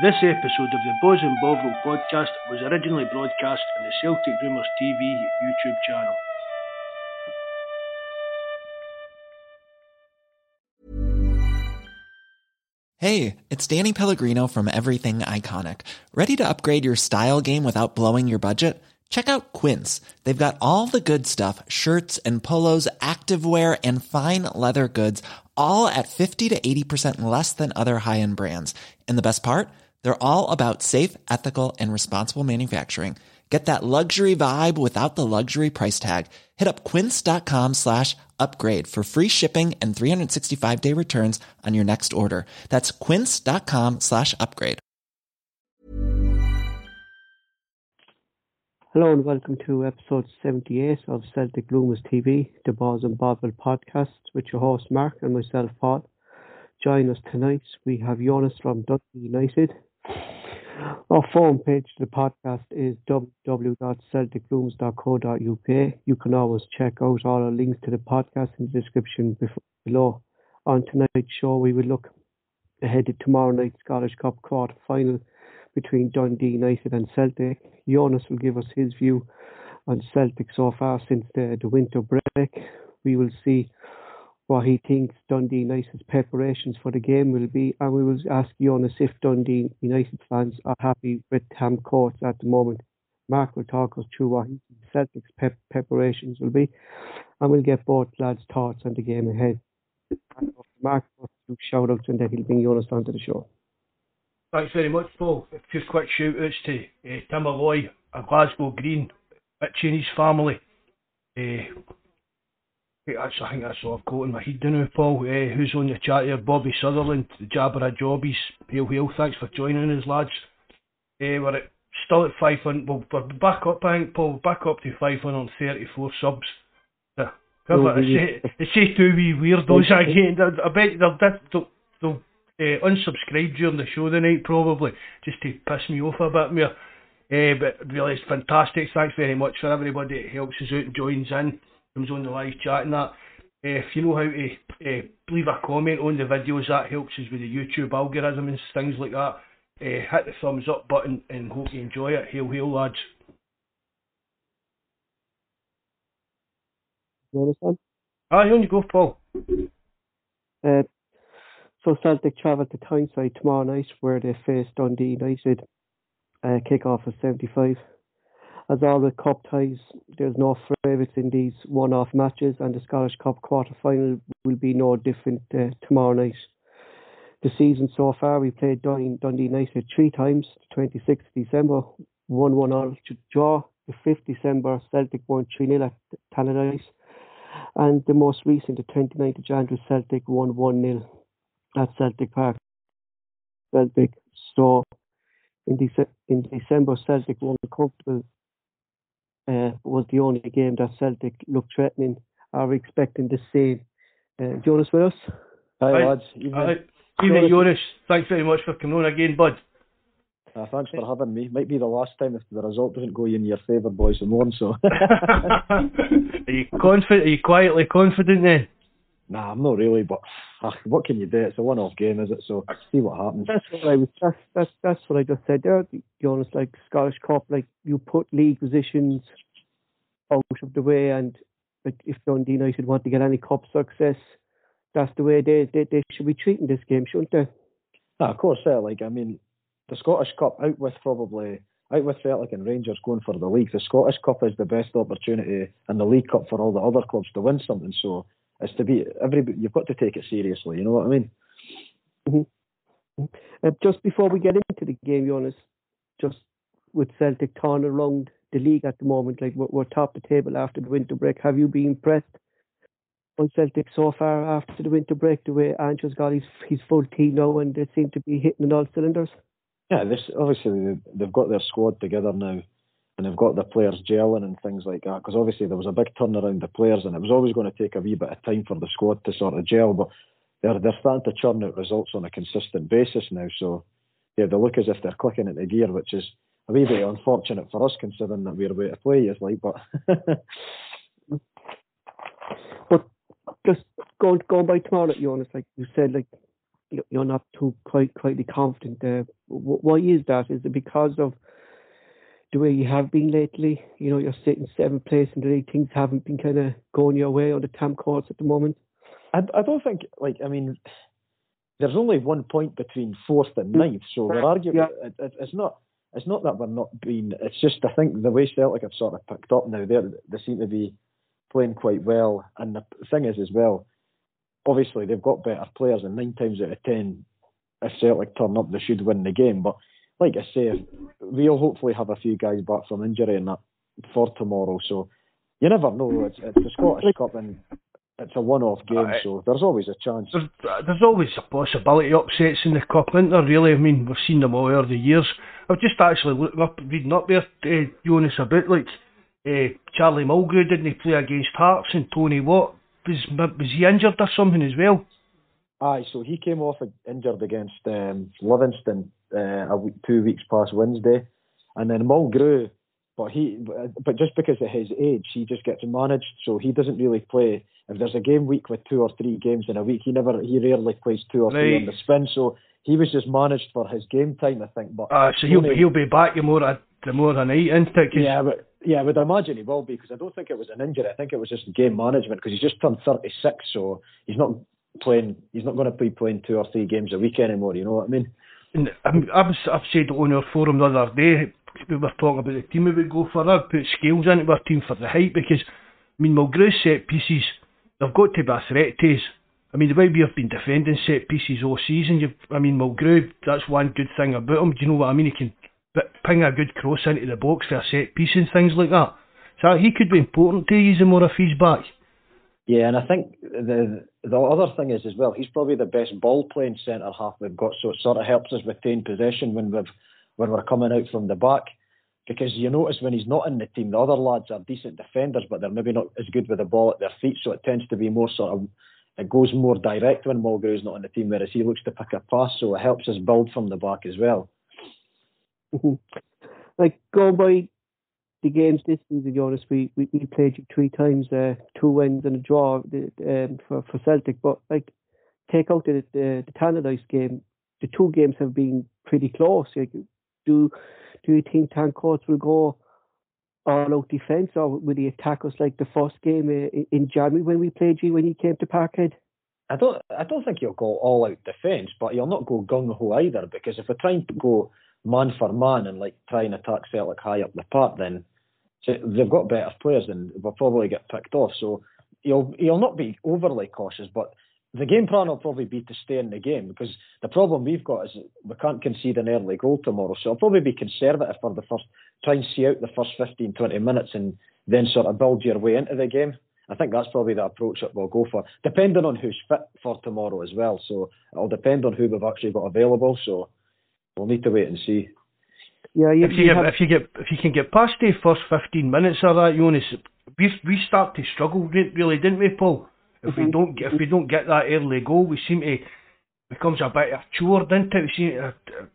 This episode of the Bawz and Bovril podcast was originally broadcast on the Celtic Rumours TV YouTube channel. Hey, it's Danny Pellegrino from Everything Iconic. Ready to upgrade your style game without blowing your budget? Check out Quince. They've got all the good stuff shirts and polos, activewear, and fine leather goods, all at 50 to 80% less than other high end brands. And the best part? They're all about safe, ethical, and responsible manufacturing. Get that luxury vibe without the luxury price tag. Hit up quince.com slash upgrade for free shipping and 365 day returns on your next order. That's quince.com slash upgrade. Hello and welcome to episode 78 of Celtic Rumours TV, the Bawz and Bovril podcast with your host Mark and myself Paul. Join us tonight. We have Joonas from Dundee United. Our phone page to the podcast is www.celticrumours.co.uk. You can always check out all our links to the podcast in the description below. On tonight's show, we will look ahead to tomorrow night's Scottish Cup quarter final between Dundee United and Celtic. Joonas will give us his view on Celtic so far since the, the winter break. We will see what he thinks Dundee United's preparations for the game will be, and we will ask Joonas if Dundee United fans are happy with Tam Courts at the moment. Mark will talk us through what Celtic's pep- preparations will be, and we'll get both lads' thoughts on the game ahead. Mark will shout outs and then he'll bring Joonas onto the show. Thanks very much, Paul. A few quick shout outs to uh, Tim Alloy, Glasgow Green, Mitch and his family. Uh, I think that's all I've got in my head now, Paul. Uh, who's on your chat here? Bobby Sutherland, the Jabra Jobbies. Hail, hail. Thanks for joining us, lads. Uh, we're at, still at 500. Well, we're back up, I think, Paul. Back up to 534 subs. Uh, oh, it's, it's just two wee weirdos again. I bet they'll, they'll, they'll uh, unsubscribe during the show tonight, probably, just to piss me off a bit more. Uh, but really, it's fantastic. Thanks very much for everybody that helps us out and joins in comes on the live chat and that. Uh, if you know how to uh, leave a comment on the videos, that helps us with the YouTube algorithm and things like that. Uh, hit the thumbs up button and hope you enjoy it. Hail, hail, lads. You understand? Ah, here you go, Paul. Uh, so Celtic travel to Tannadice tomorrow night where they face Dundee United. Uh, kick off at 75 as all the cup ties, there's no favourites in these one-off matches, and the Scottish Cup quarter-final will be no different uh, tomorrow night. The season so far, we played Dundee, Dundee United three times. The 26th December, 1-1 all draw. The 5th December, Celtic won 3-0 at Tannadice. And the most recent, the 29th of January, Celtic won 1-0 at Celtic Park. Celtic. So in, Dece- in December, Celtic won a comfortable uh, was the only game that Celtic looked threatening. Are we expecting the same? Uh, Joonas with us? Hi, Hi. lads. Evening. Hi. Evening, Joonas. Thanks very much for coming on again, bud. Uh, thanks for having me. Might be the last time if the result doesn't go in your favour, boys and men. So. are you confident? Are you quietly confident then? Nah, I'm not really, but uh, what can you do? It's a one-off game, is it? So I see what happens. That's what I was. That's that's that's what I just said there. Joonas, like Scottish Cup, like you put league positions out of the way, and like if Dundee United want to get any cup success, that's the way they they, they should be treating this game, shouldn't they? Nah, of course, yeah. Like I mean, the Scottish Cup out with probably out with Celtic and Rangers going for the league. The Scottish Cup is the best opportunity, and the League Cup for all the other clubs to win something. So it's to be every you've got to take it seriously. You know what I mean? Mm-hmm. Uh, just before we get into the game, Joonas, just with Celtic turning around the league at the moment, like we're, we're top of the table after the winter break. Have you been impressed by Celtic so far after the winter break? The way Ange's got his his full team now, and they seem to be hitting on all cylinders. Yeah, this obviously they've got their squad together now, and they've got the players gelling and things like that. Because obviously there was a big turnaround the players, and it was always going to take a wee bit of time for the squad to sort of gel. But they're they're starting to churn out results on a consistent basis now. So yeah, they look as if they're clicking into gear, which is a wee bit unfortunate for us considering that we're away to play. Is like, but but just going going by tomorrow, Joonas, like you said, like you're not too quite quietly confident there. Why is that? Is it because of the way you have been lately? You know, you're sitting seventh place and the things haven't been kind of going your way on the Tam Courts at the moment. I, I don't think like I mean, there's only one point between fourth and ninth, so we're arguing. Yeah. It, it, it's not. It's not that we're not being. It's just I think the way Celtic have sort of picked up now. They they seem to be playing quite well, and the thing is as well obviously they've got better players, and nine times out of ten, if Celtic turn up, they should win the game. But like I say, we'll hopefully have a few guys back from injury and that for tomorrow. So you never know. It's, it's the Scottish Cup and it's a one-off game, so there's always a chance. There's, there's always a possibility of upsets in the cup, isn't there? Really, I mean, we've seen them all over the years. I've just actually looked up, reading up there, uh, Joonas, a bit like uh, Charlie Mulgrew didn't he play against Hearts and Tony Watt was was he injured or something as well? Aye, so he came off injured against um, Livingston uh, a week, two weeks past Wednesday, and then Mulgrew, but he, but just because of his age, he just gets managed, so he doesn't really play. If there's a game week with two or three games in a week, he never, he rarely plays two or right. three on the spin. So he was just managed for his game time, I think. But uh, so he'll he'll be back the more the more than night, isn't it? Yeah, but yeah, I would imagine he will be because I don't think it was an injury. I think it was just game management because he's just turned 36, so he's not playing. He's not going to be playing two or three games a week anymore. You know what I mean? And I was, I've said on our forum the other day we were talking about the team we would go for. I'd put Scales into our team for the height because I mean Mulgrew's set pieces they've got to be a threat to us. I mean, the way we have been defending set pieces all season, you've, I mean, Mulgrew, that's one good thing about him. Do you know what I mean? He can ping a good cross into the box for a set piece and things like that. So he could be important to use more if he's back. Yeah, and I think the the other thing is as well, he's probably the best ball playing centre half we've got, so it sort of helps us retain possession when we've when we're coming out from the back. Because you notice when he's not in the team, the other lads are decent defenders, but they're maybe not as good with the ball at their feet, so it tends to be more sort of it goes more direct when Mulgrew's not in the team, whereas he looks to pick a pass, so it helps us build from the back as well. Mm-hmm. Like going by the games this season, Joonas, we, we, we played you three times, uh, two wins and a draw um, for for Celtic. But like take out the the, the Tannadice game, the two games have been pretty close. Like, do do you think Tam Courts will go all out defence, or will he attack us like the first game uh, in January when we played you when he came to Parkhead? I don't I don't think he'll go all out defence, but he'll not go gung ho either because if we're trying to go man for man and like try and attack Celtic high up the park, then they've got better players and will probably get picked off. So he'll he'll not be overly cautious, but the game plan will probably be to stay in the game because the problem we've got is we can't concede an early goal tomorrow. So I'll probably be conservative for the first, try and see out the first 15, 20 minutes and then sort of build your way into the game. I think that's probably the approach that we'll go for, depending on who's fit for tomorrow as well. So it'll depend on who we've actually got available. So we'll need to wait and see. Yeah, you, if you, you get, have... if you get if you can get past the first fifteen minutes of that, you Joonas, we we start to struggle really, didn't we, Paul? If mm-hmm. we don't get if we don't get that early goal, we seem to becomes a bit of a chore, doesn't it? We seem to, uh,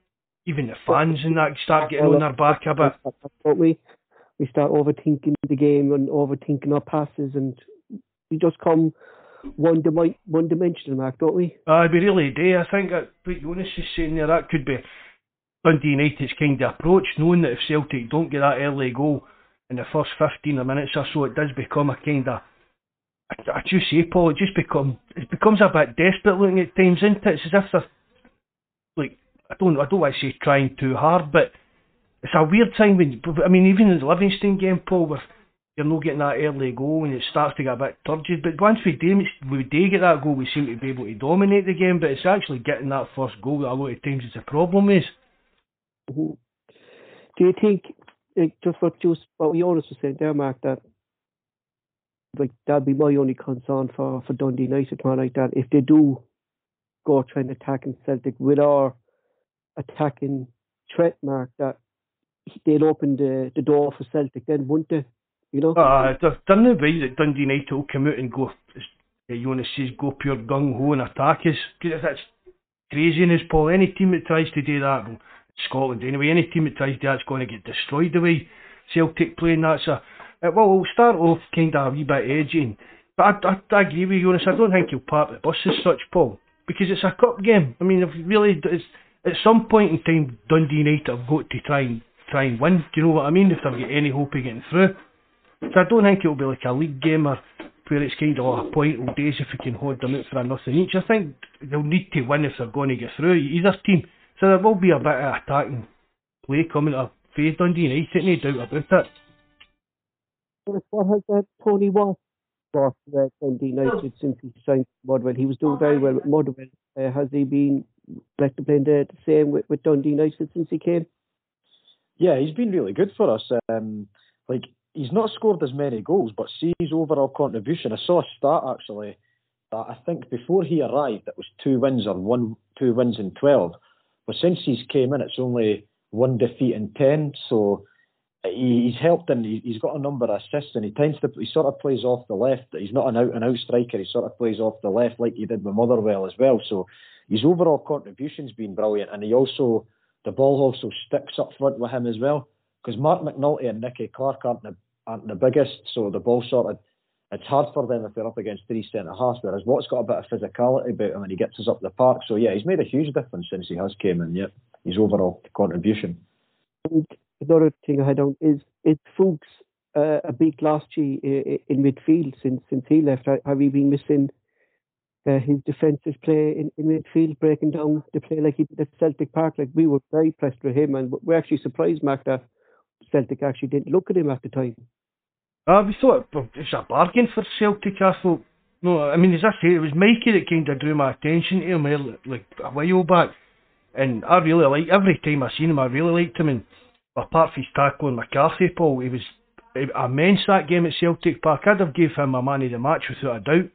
even the fans and that start getting on their back a bit. Don't we? We start overthinking the game and overthinking our passes, and we just come one one dimensional, Mark, don't we? Uh, we really do. I think that what Joonas is saying there, that could be Dundee United's kind of approach, knowing that if Celtic don't get that early goal in the first 15 minutes or so, it does become a kind of I, just say, Paul, it just become it becomes a bit desperate looking at times, isn't it? It's as if they're like I don't I don't want to say trying too hard, but it's a weird time when I mean even in the Livingston game, Paul, with you're not getting that early goal and it starts to get a bit turgid. But once we do, we do get that goal, we seem to be able to dominate the game. But it's actually getting that first goal that a lot of times is a problem. Is. Mm-hmm. Do you think, like, just what just what Joonas was saying there, Mark, that like that'd be my only concern for for Dundee United tomorrow like that if they do go try and attack in Celtic with our attacking threat mark that they'd open the, the door for Celtic then, wouldn't they? You know? Uh, there's no way that Dundee United will come out and go, as Joonas says, go pure gung ho and attack us. That's craziness, Paul. Any team that tries to do that, Scotland anyway, any team that tries that's going to get destroyed the way Celtic playing. That's a, uh, well, we'll start off kind of a wee bit edgy. But I, I, I agree with you, Joonas. I don't think he'll part the bus as such, Paul. because it's a cup game. I mean, if really, it's at some point in time, Dundee United have got to try and try and win. Do you know what I mean? If they've got any hope of getting through. So I don't think it'll be like a league game or where it's kind of a point all days if we can hold them out for a nothing each. I think they'll need to win if they're going to get through either team. So there will be a bit of attacking play coming to face Dundee United, no doubt about it. What has uh, Tony Watt brought to Dundee United since he signed Motherwell? He was doing very well with Motherwell. Uh, has he been like to play the same with, with Dundee United since he came? Yeah, he's been really good for us. Um, like he's not scored as many goals, but see his overall contribution. I saw a stat actually that I think before he arrived, it was two wins or one two wins in twelve. But since he's came in, it's only one defeat in ten. So uh, he's helped and he's got a number of assists and he tends to he sort of plays off the left. He's not an out and out striker. He sort of plays off the left like he did with Motherwell as well. So his overall contribution's been brilliant, and he also the ball also sticks up front with him as well. Because Marc McNulty and Nicky Clark aren't the aren't the biggest, so the ball sort of it's hard for them if they're up against three centre halves. Whereas Watt's got a bit of physicality about him and he gets us up the park. So yeah, he's made a huge difference since he has came in. Yep, his overall contribution. Another thing I had on is is Fuchs uh, a big loss in, in midfield since since he left. Have you been missing uh, his defensive play in, in midfield, breaking down the play like he did at Celtic Park? Like we were very impressed with him, and we're actually surprised, Mark, that Celtic actually didn't look at him at the time. Uh, we it's a bargain for Celtic. I no, I mean, as I say, it was Mikey that kind of drew my attention to him like a while back, and I really like every time I seen him, I really liked him. And apart from his tackle on McCarthy, Paul, he was immense that game at Celtic Park. I'd have gave him a man of the match without a doubt.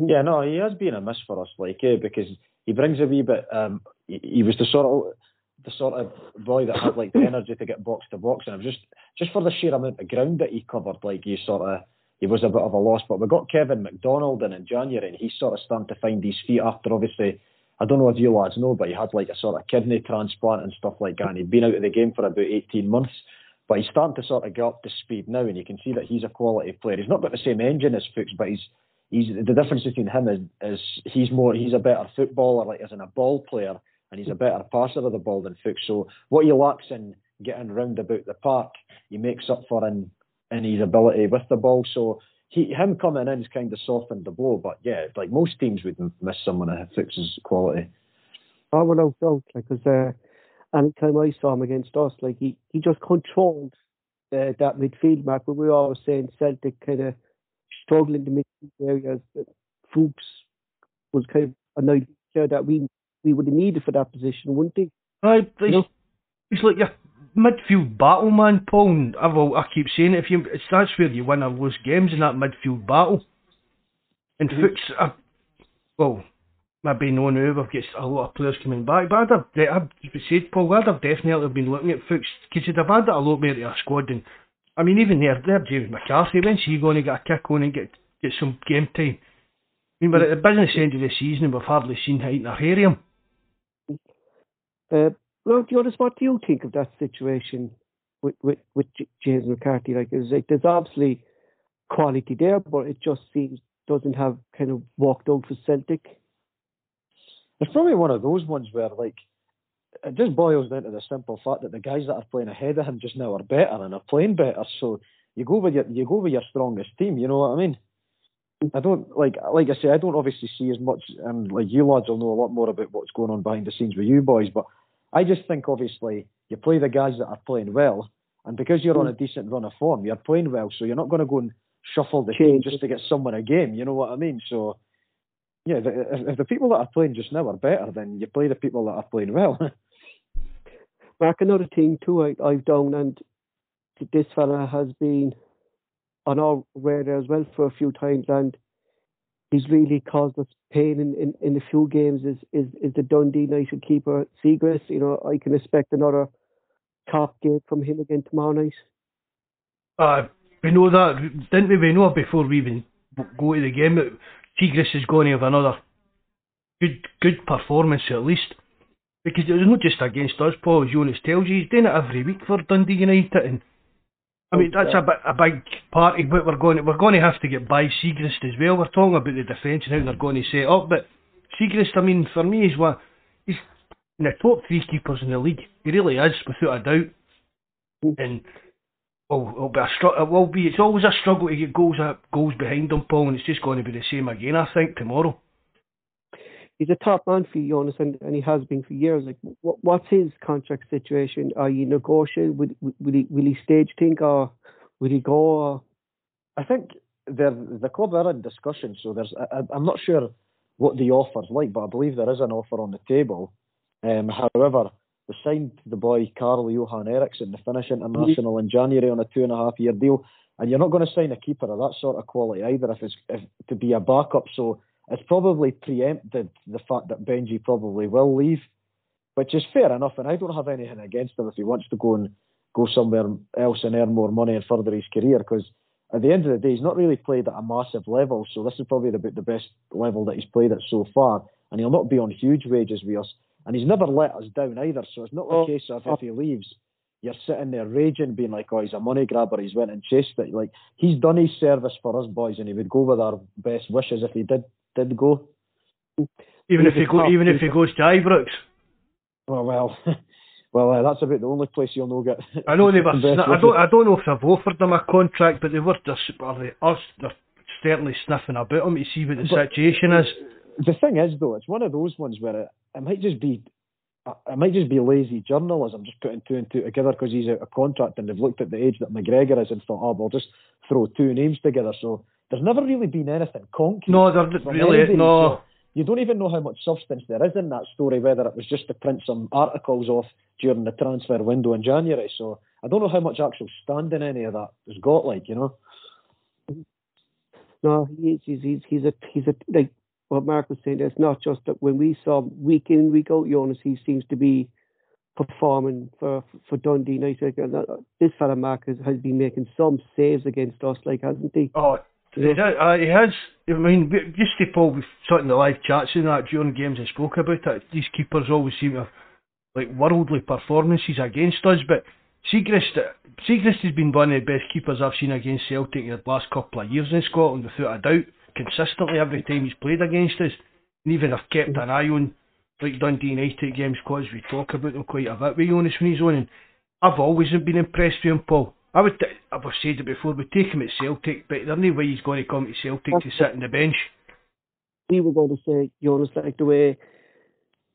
Yeah, no, he has been a miss for us, like, eh, because he brings a wee bit. Um, he, he was the sort of the sort of boy that had like the energy to get box to box, and just just for the sheer amount of ground that he covered, like he sort of he was a bit of a loss. But we got Kevin McDonald in in January, and he's sort of starting to find his feet after obviously. I don't know if you lads know, but he had like a sort of kidney transplant and stuff like that, and he'd been out of the game for about 18 months. But he's starting to sort of get up to speed now, and you can see that he's a quality player. He's not got the same engine as Fuchs, but he's he's the difference between him is, is he's more he's a better footballer, like as in a ball player, and he's a better passer of the ball than Fuchs. So what he lacks in getting round about the park, he makes up for in in his ability with the ball. So he him coming in has kind of softened the blow. But yeah, like most teams would miss someone of Fuchs's quality. Oh, without doubt, like because uh, anytime I saw him against us, like he he just controlled uh, that midfield mark. But we were always saying Celtic kind of struggling in the midfield areas. Fuchs was kind of a nice player that we we would have needed for that position, wouldn't he? Right, he's, you know? like your midfield battle man, Paul. I've, I keep saying it. If you, it's, that's where you win or lose games in that midfield battle. And mm-hmm. Fuchs, uh, well, maybe no now we've got a lot of players coming back, but I'd have, I've said, Paul, I'd have definitely been looking at Fuchs because he'd have had a lot more to our squad. And I mean, even there, there, James McCarthy, when's he going to get a kick on and get get some game time? I mean, but at the business end of the season, and we've hardly seen Heighton or Harium. Uh, be honest, what do you think of that situation with with, with James McCarthy? Like, is like there's obviously quality there, but it just seems doesn't have kind of walked out for Celtic. It's probably one of those ones where like it just boils down to the simple fact that the guys that are playing ahead of him just now are better and are playing better. So you go with your you go with your strongest team. You know what I mean? I don't like like I say I don't obviously see as much and like you lads will know a lot more about what's going on behind the scenes with you boys, but I just think obviously you play the guys that are playing well, and because you're on a mm. decent run of form, you're playing well, so you're not going to go and shuffle the team just to get someone a game. You know what I mean? So yeah, if, if the people that are playing just now are better, then you play the people that are playing well. Mark, another thing too I, I've done, and this fella has been on our radar as well for a few times, and he's really caused us pain in, in, in a few games. Is, is is the Dundee United keeper Siegrist? You know, I can expect another top game from him again tomorrow night. Uh, we know that, didn't we? We know before we even go to the game that Siegrist is going to have another good good performance at least. Because it was not just against us, Paul, as Joonas tells you, he's doing it every week for Dundee United and I mean, that's a, a big part but we're going to, we're going to have to get by Siegrist as well. We're talking about the defence and how they're going to set up, but Siegrist, I mean, for me, he's one. He's in the top three keepers in the league. He really is, without a doubt. And well, it'll be a str- it will be. It's always a struggle to get goals uh, goals behind him, Paul, and it's just going to be the same again. I think tomorrow. He's a top man for you, Joonas, and, and he has been for years. Like, what, what's his contract situation? Are you negotiating? Will, will he will he stage think or will he go? Or? I think the the club are in discussion, so there's. I, I'm not sure what the offer's like, but I believe there is an offer on the table. Um, however, we signed the boy Carl Johan Eriksson, the Finnish international, in January on a two and a half year deal, and you're not going to sign a keeper of that sort of quality either if it's if, to be a backup. So it's probably preempted the fact that Benji probably will leave, which is fair enough, and I don't have anything against him if he wants to go and go somewhere else and earn more money and further his career because at the end of the day, he's not really played at a massive level, so this is probably the, the best level that he's played at so far, and he'll not be on huge wages with us, and he's never let us down either. So it's not a oh. case of if he leaves, you're sitting there raging, being like, "Oh, he's a money grabber. He's went and chased it." Like he's done his service for us boys, and he would go with our best wishes if he did did go. Even if he go, even if he goes to Ibrox. Well, well. Well, uh, that's about the only place you'll know get. I know they were. I don't. I don't know if they've offered them a contract, but they were. just. Are they, us, they're certainly sniffing about him to see what the But- situation is. The thing is, though, it's one of those ones where it, it might just be, it might just be lazy journalism, just putting two and two together because he's out of contract and they've looked at the age that McGregor is and thought, oh, we'll just throw two names together. So there's never really been anything concrete. No, they're really anybody, no. so you don't even know how much substance there is in that story, whether it was just to print some articles off during the transfer window in January. So I don't know how much actual standing any of that has got, like, you know. No, he is. He's he's, he's a he's a like what Mark was saying. It's not just that when we saw week in week out, Joonas, he seems to be performing for for Dundee United. Uh, this fella Mark has, has been making some saves against us, like hasn't he? Oh, he has, uh, has. I mean, we- just to Paul, we've sat in the live chats and that during games and spoke about it. These keepers always seem to have like worldly performances against us, but Siegrist, Siegrist has been one of the best keepers I've seen against Celtic in the last couple of years in Scotland, without a doubt. Consistently every time he's played against us, and even I've kept an eye on like Dundee United games because we talk about them quite a bit with Joonas when he's on. And I've always been impressed with him, Paul. I would, t- I've said it before, we take him at Celtic, but there's no way he's going to come to Celtic to sit on the bench. We were going to say, Joonas, like the way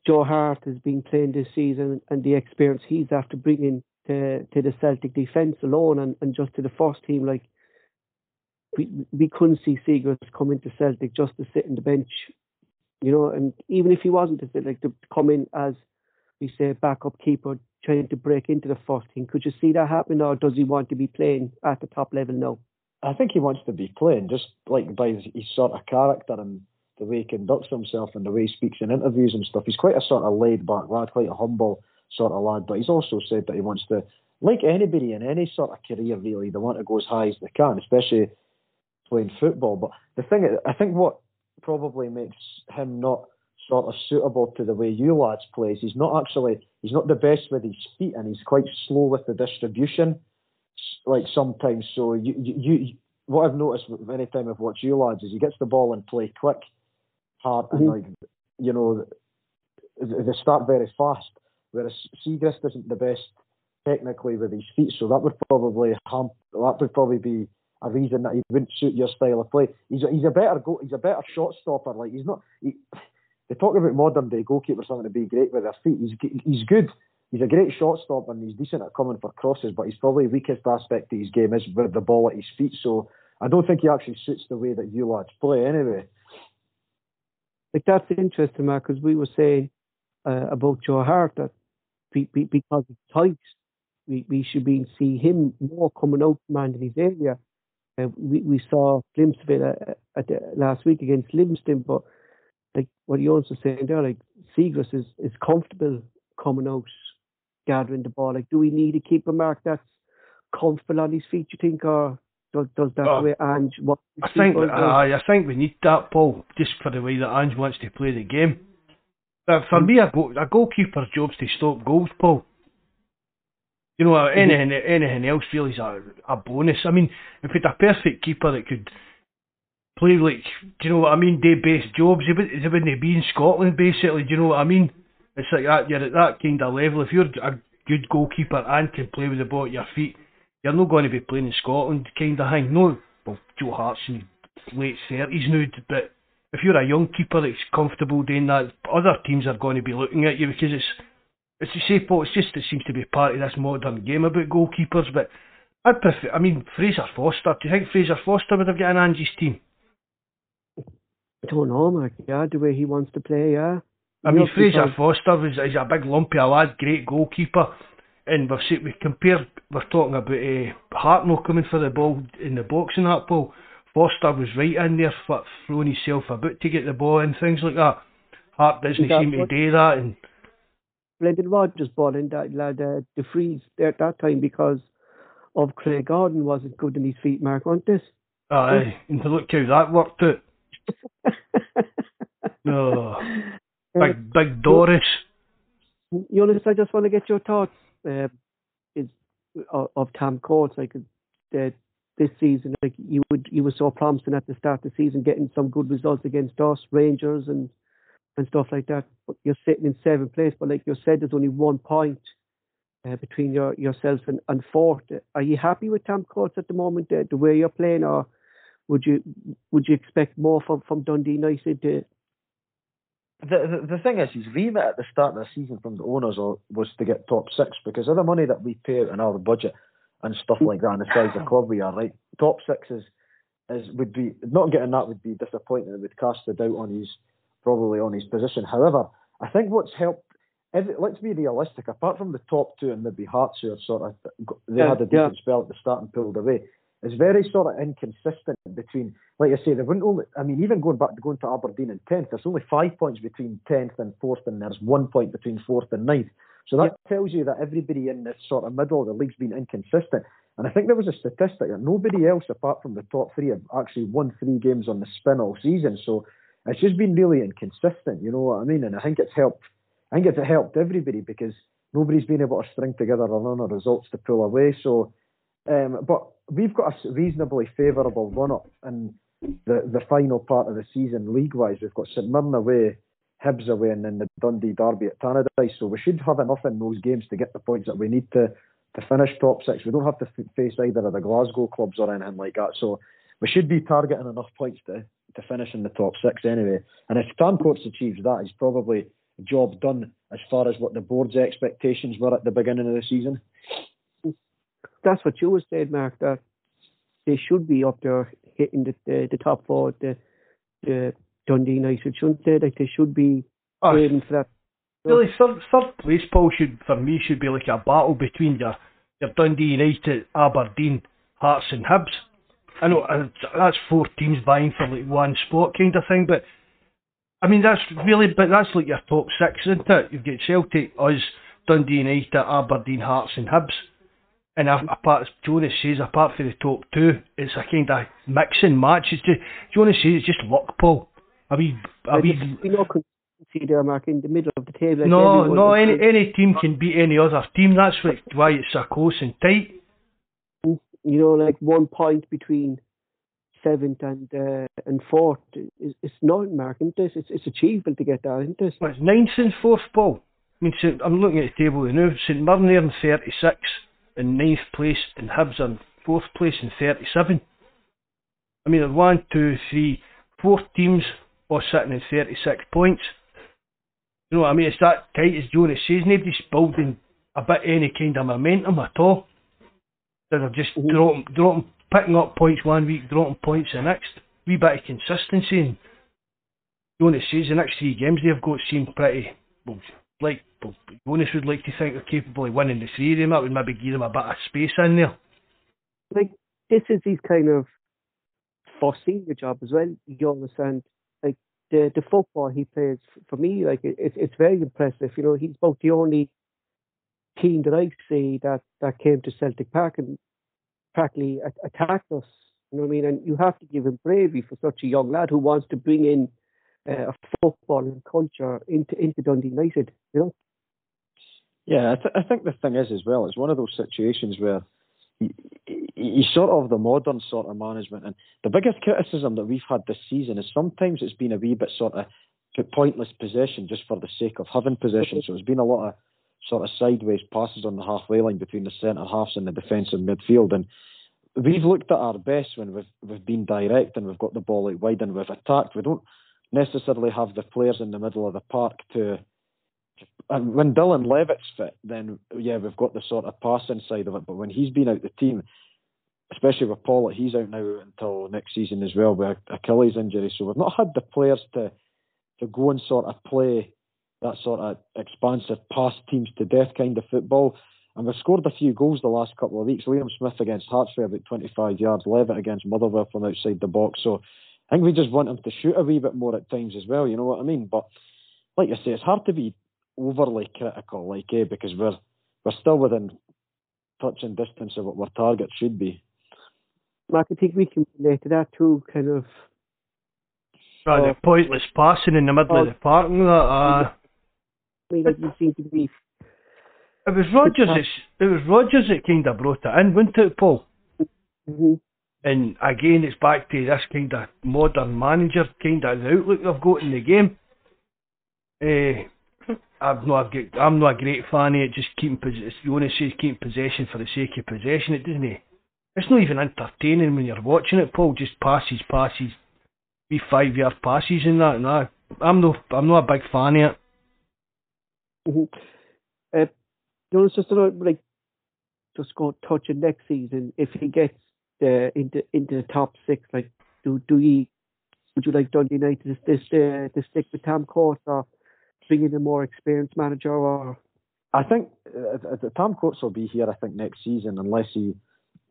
Joe Hart has been playing this season and the experience he's after bringing to to the Celtic defence alone and, and just to the first team, like we we couldn't see Siegrist come into Celtic just to sit on the bench, you know, and even if he wasn't to sit, like to come in as we say backup keeper trying to break into the first team, could you see that happening or does he want to be playing at the top level now? I think he wants to be playing, just like by his, his sort of character and the way he conducts himself and the way he speaks in interviews and stuff. He's quite a sort of laid back lad, quite a humble sort of lad, but he's also said that he wants to, like anybody in any sort of career really, they want to go as high as they can, especially playing football. But the thing, I think what probably makes him not sort of suitable to the way you lads plays. he's not actually, he's not the best with his feet and he's quite slow with the distribution, like sometimes. So you, you, you what I've noticed any time I've watched you lads is he gets the ball and play quick, hard, and Mhm. like, you know, they start very fast. Whereas Siegrist isn't the best technically with his feet, so that would probably ham- that would probably be a reason that he wouldn't suit your style of play. He's a, he's a better go, he's a better shot stopper. Like he's not. He, they talk about modern day goalkeepers having to be great with their feet. He's he's good. He's a great shot stopper and he's decent at coming for crosses, but he's probably weakest aspect of his game is with the ball at his feet. So I don't think he actually suits the way that you lads play anyway. like that's interesting, Mark, because we were saying uh, about Joe Hart that be, be, because he's tight, we, we should be see him more coming out man in his area. Uh, we we saw a glimpse of it uh, at the, last week against Livingston, but like what Jones was saying there, like Siegrist is is comfortable coming out, gathering the ball. Like, do we need to keep a mark that's comfortable on his feet? You think, or does, does that Oh, way Ange what I think I, I think we need that, Paul, just for the way that Ange wants to play the game. But for hmm. me, a, goal, a goalkeeper's job's to stop goals, Paul. You know, anything anything else really is a, a bonus. I mean, if we had a perfect keeper that could play like, do you know what I mean? Day based jobs. They wouldn't, wouldn't be in Scotland basically. Do you know what I mean? It's like that. You're at that kind of level. If you're a good goalkeeper and can play with the ball at your feet, you're not going to be playing in Scotland kind of thing. No, well, Joe Hart's in late thirties now, but if you're a young keeper that's comfortable doing that, other teams are going to be looking at you because it's it's the same. Paul. It's just it seems to be part of this modern game about goalkeepers. But I'd prefer. I mean, Fraser Forster, Do you think Fraser Forster would have got an Ange's team? I don't know, Mark. Yeah, the way he wants to play, yeah. I mean, Fraser Forster was is a big lumpy lad, great goalkeeper, and we've seen, we compare. We're talking about uh, Hartnell coming for the ball in the box in that ball. Forster was right in there, throwing himself about to get the ball and things like that. Hart doesn't seem to do that. And Brendan Rodgers ball in that lad uh, De Vries there at that time because of Craig Gordon wasn't good in his feet, Mark, wasn't this? Aye, and look how that worked out. No. Big, big Dorus. Joonas, I just want to get your thoughts uh, is, of, of Tam Courts. Like uh, this season, like you would, you were so promising at the start of the season, getting some good results against us, Rangers, and and stuff like that. But you're sitting in seventh place, but like you said, there's only one point uh, between your yourself and, and fourth. Are you happy with Tam Courts at the moment, uh, the way you're playing, or would you would you expect more from from Dundee United? To... The, the the thing is, his remit at the start of the season from the owners was to get top six because of the money that we pay out in our budget and stuff like that, and the size of club we are, right? Top six is is would be not getting that would be disappointing. It would cast a doubt on his probably on his position. However, I think what's helped. let's be realistic. Apart from the top two and maybe Hearts, who are sort of they yeah, had a decent yeah. spell at the start and pulled away. It's very sort of inconsistent between, like I say, they wouldn't only. I mean, even going back to going to Aberdeen and tenth, there's only five points between tenth and fourth, and there's one point between fourth and ninth. So that yeah. tells you that everybody in this sort of middle of the league's been inconsistent. And I think there was a statistic that nobody else apart from the top three have actually won three games on the spin all season. So it's just been really inconsistent, you know what I mean? And I think it's helped. I think it's helped everybody because nobody's been able to string together a run of results to pull away. So, um, but we've got a reasonably favourable run up in the the final part of the season league wise. We've got St Mirren away, Hibs away, and then the Dundee Derby at Tannadice. So we should have enough in those games to get the points that we need to to finish top six. We don't have to face either of the Glasgow clubs or anything like that. So we should be targeting enough points to to finish in the top six anyway. And if Tam Courts achieves that, he's probably a job done as far as what the board's expectations were at the beginning of the season. That's what you were saying, Mark. That they should be up there hitting the the, the top four. The the Dundee United shouldn't they? Like they should be oh, aiming for that. Really, third, third place, Paul, should for me should be like a battle between your your Dundee United, Aberdeen, Hearts, and Hibs. I know uh, that's four teams vying for like one spot kind of thing, but I mean that's really, but that's like your top six, isn't it? You've got Celtic, us, Dundee United, Aberdeen, Hearts, and Hibs. And apart, as Joonas says, apart from the top two, it's a kind of mixing match. It's just, Joonas says it's just luck, Paul. Are we? Are we? We no consistency there, Mark, in the middle of the table. no, no. Any any team can beat any other team. That's why it's so close and tight you know, like one point between seventh and uh, and fourth is it's not mark, isn't? It's it's achievable to get that, isn't this? Well, it's ninth and fourth, Paul. I mean, I'm looking at the table now. St Mirren there in 36, in ninth place, and Hibs in fourth place in 37. I mean, one, two, three, four teams all sitting in 36 points. You know what I mean? It's that tight as Joonas says. Nobody's building a bit any kind of momentum at all. They're just mm-hmm. dropping, dropping, picking up points one week, dropping points the next. Wee bit of consistency. And Joonas says the next three games they've got seem pretty well, like Joonas would like to think they're capable of winning the three of. That would maybe give them a bit of space in there. Like this is his kind of first senior job as well. You understand? Like the the football he plays for me, like it, it's very impressive. You know, he's about the only team that I see that, that came to Celtic Park and practically attacked us. You know what I mean? And you have to give him bravery for such a young lad who wants to bring in uh, a football and culture into into Dundee United. You know. Yeah, I, th- I think the thing is as well, it's one of those situations where he, he's sort of the modern sort of management. And the biggest criticism that we've had this season is sometimes it's been a wee bit sort of pointless possession just for the sake of having possession. So it's been a lot of sort of sideways passes on the halfway line between the centre halves and the defensive midfield. And we've looked at our best when we've we've been direct and we've got the ball out wide and we've attacked. We don't necessarily have the players in the middle of the park to. And when Dylan Levitt's fit, then yeah, we've got the sort of passing side of it. But when he's been out the team, especially with Paul, he's out now until next season as well with Achilles injury. So we've not had the players to to go and sort of play that sort of expansive pass teams to death kind of football. And we've scored a few goals the last couple of weeks. Liam Smith against Hearts for about 25 yards, Levitt against Motherwell from outside the box. So I think we just want him to shoot a wee bit more at times as well, you know what I mean? But like I say, it's hard to be overly critical, like, eh, because we're we're still within touch and distance of what our target should be. Mark, I think we can relate to that too, kind of. Oh, the pointless passing in the middle oh, of the park and that. Uh, I mean, you seem to be. It was Rodgers. That, it was Rodgers that kind of brought it in, wasn't it, Paul? Mm-hmm. And again, it's back to this kind of modern manager kind of outlook they've got in the game. Uh, I'm not a, I'm not a great fan of it. Just keeping possession. You want to say keeping possession for the sake of possession. It doesn't. It's not even entertaining when you're watching it, Paul. Just passes, passes, be five yard passes and that. No, I'm no, I'm not a big fan of it. Mm-hmm. Uh, you know, it's just about like just go touching next season. If he gets uh, into into the top six, like do do you would you like Dundee United to, this, uh, to stick with Tam Courts or bring in a more experienced manager or? I think uh, Tam Courts will be here. I think next season unless he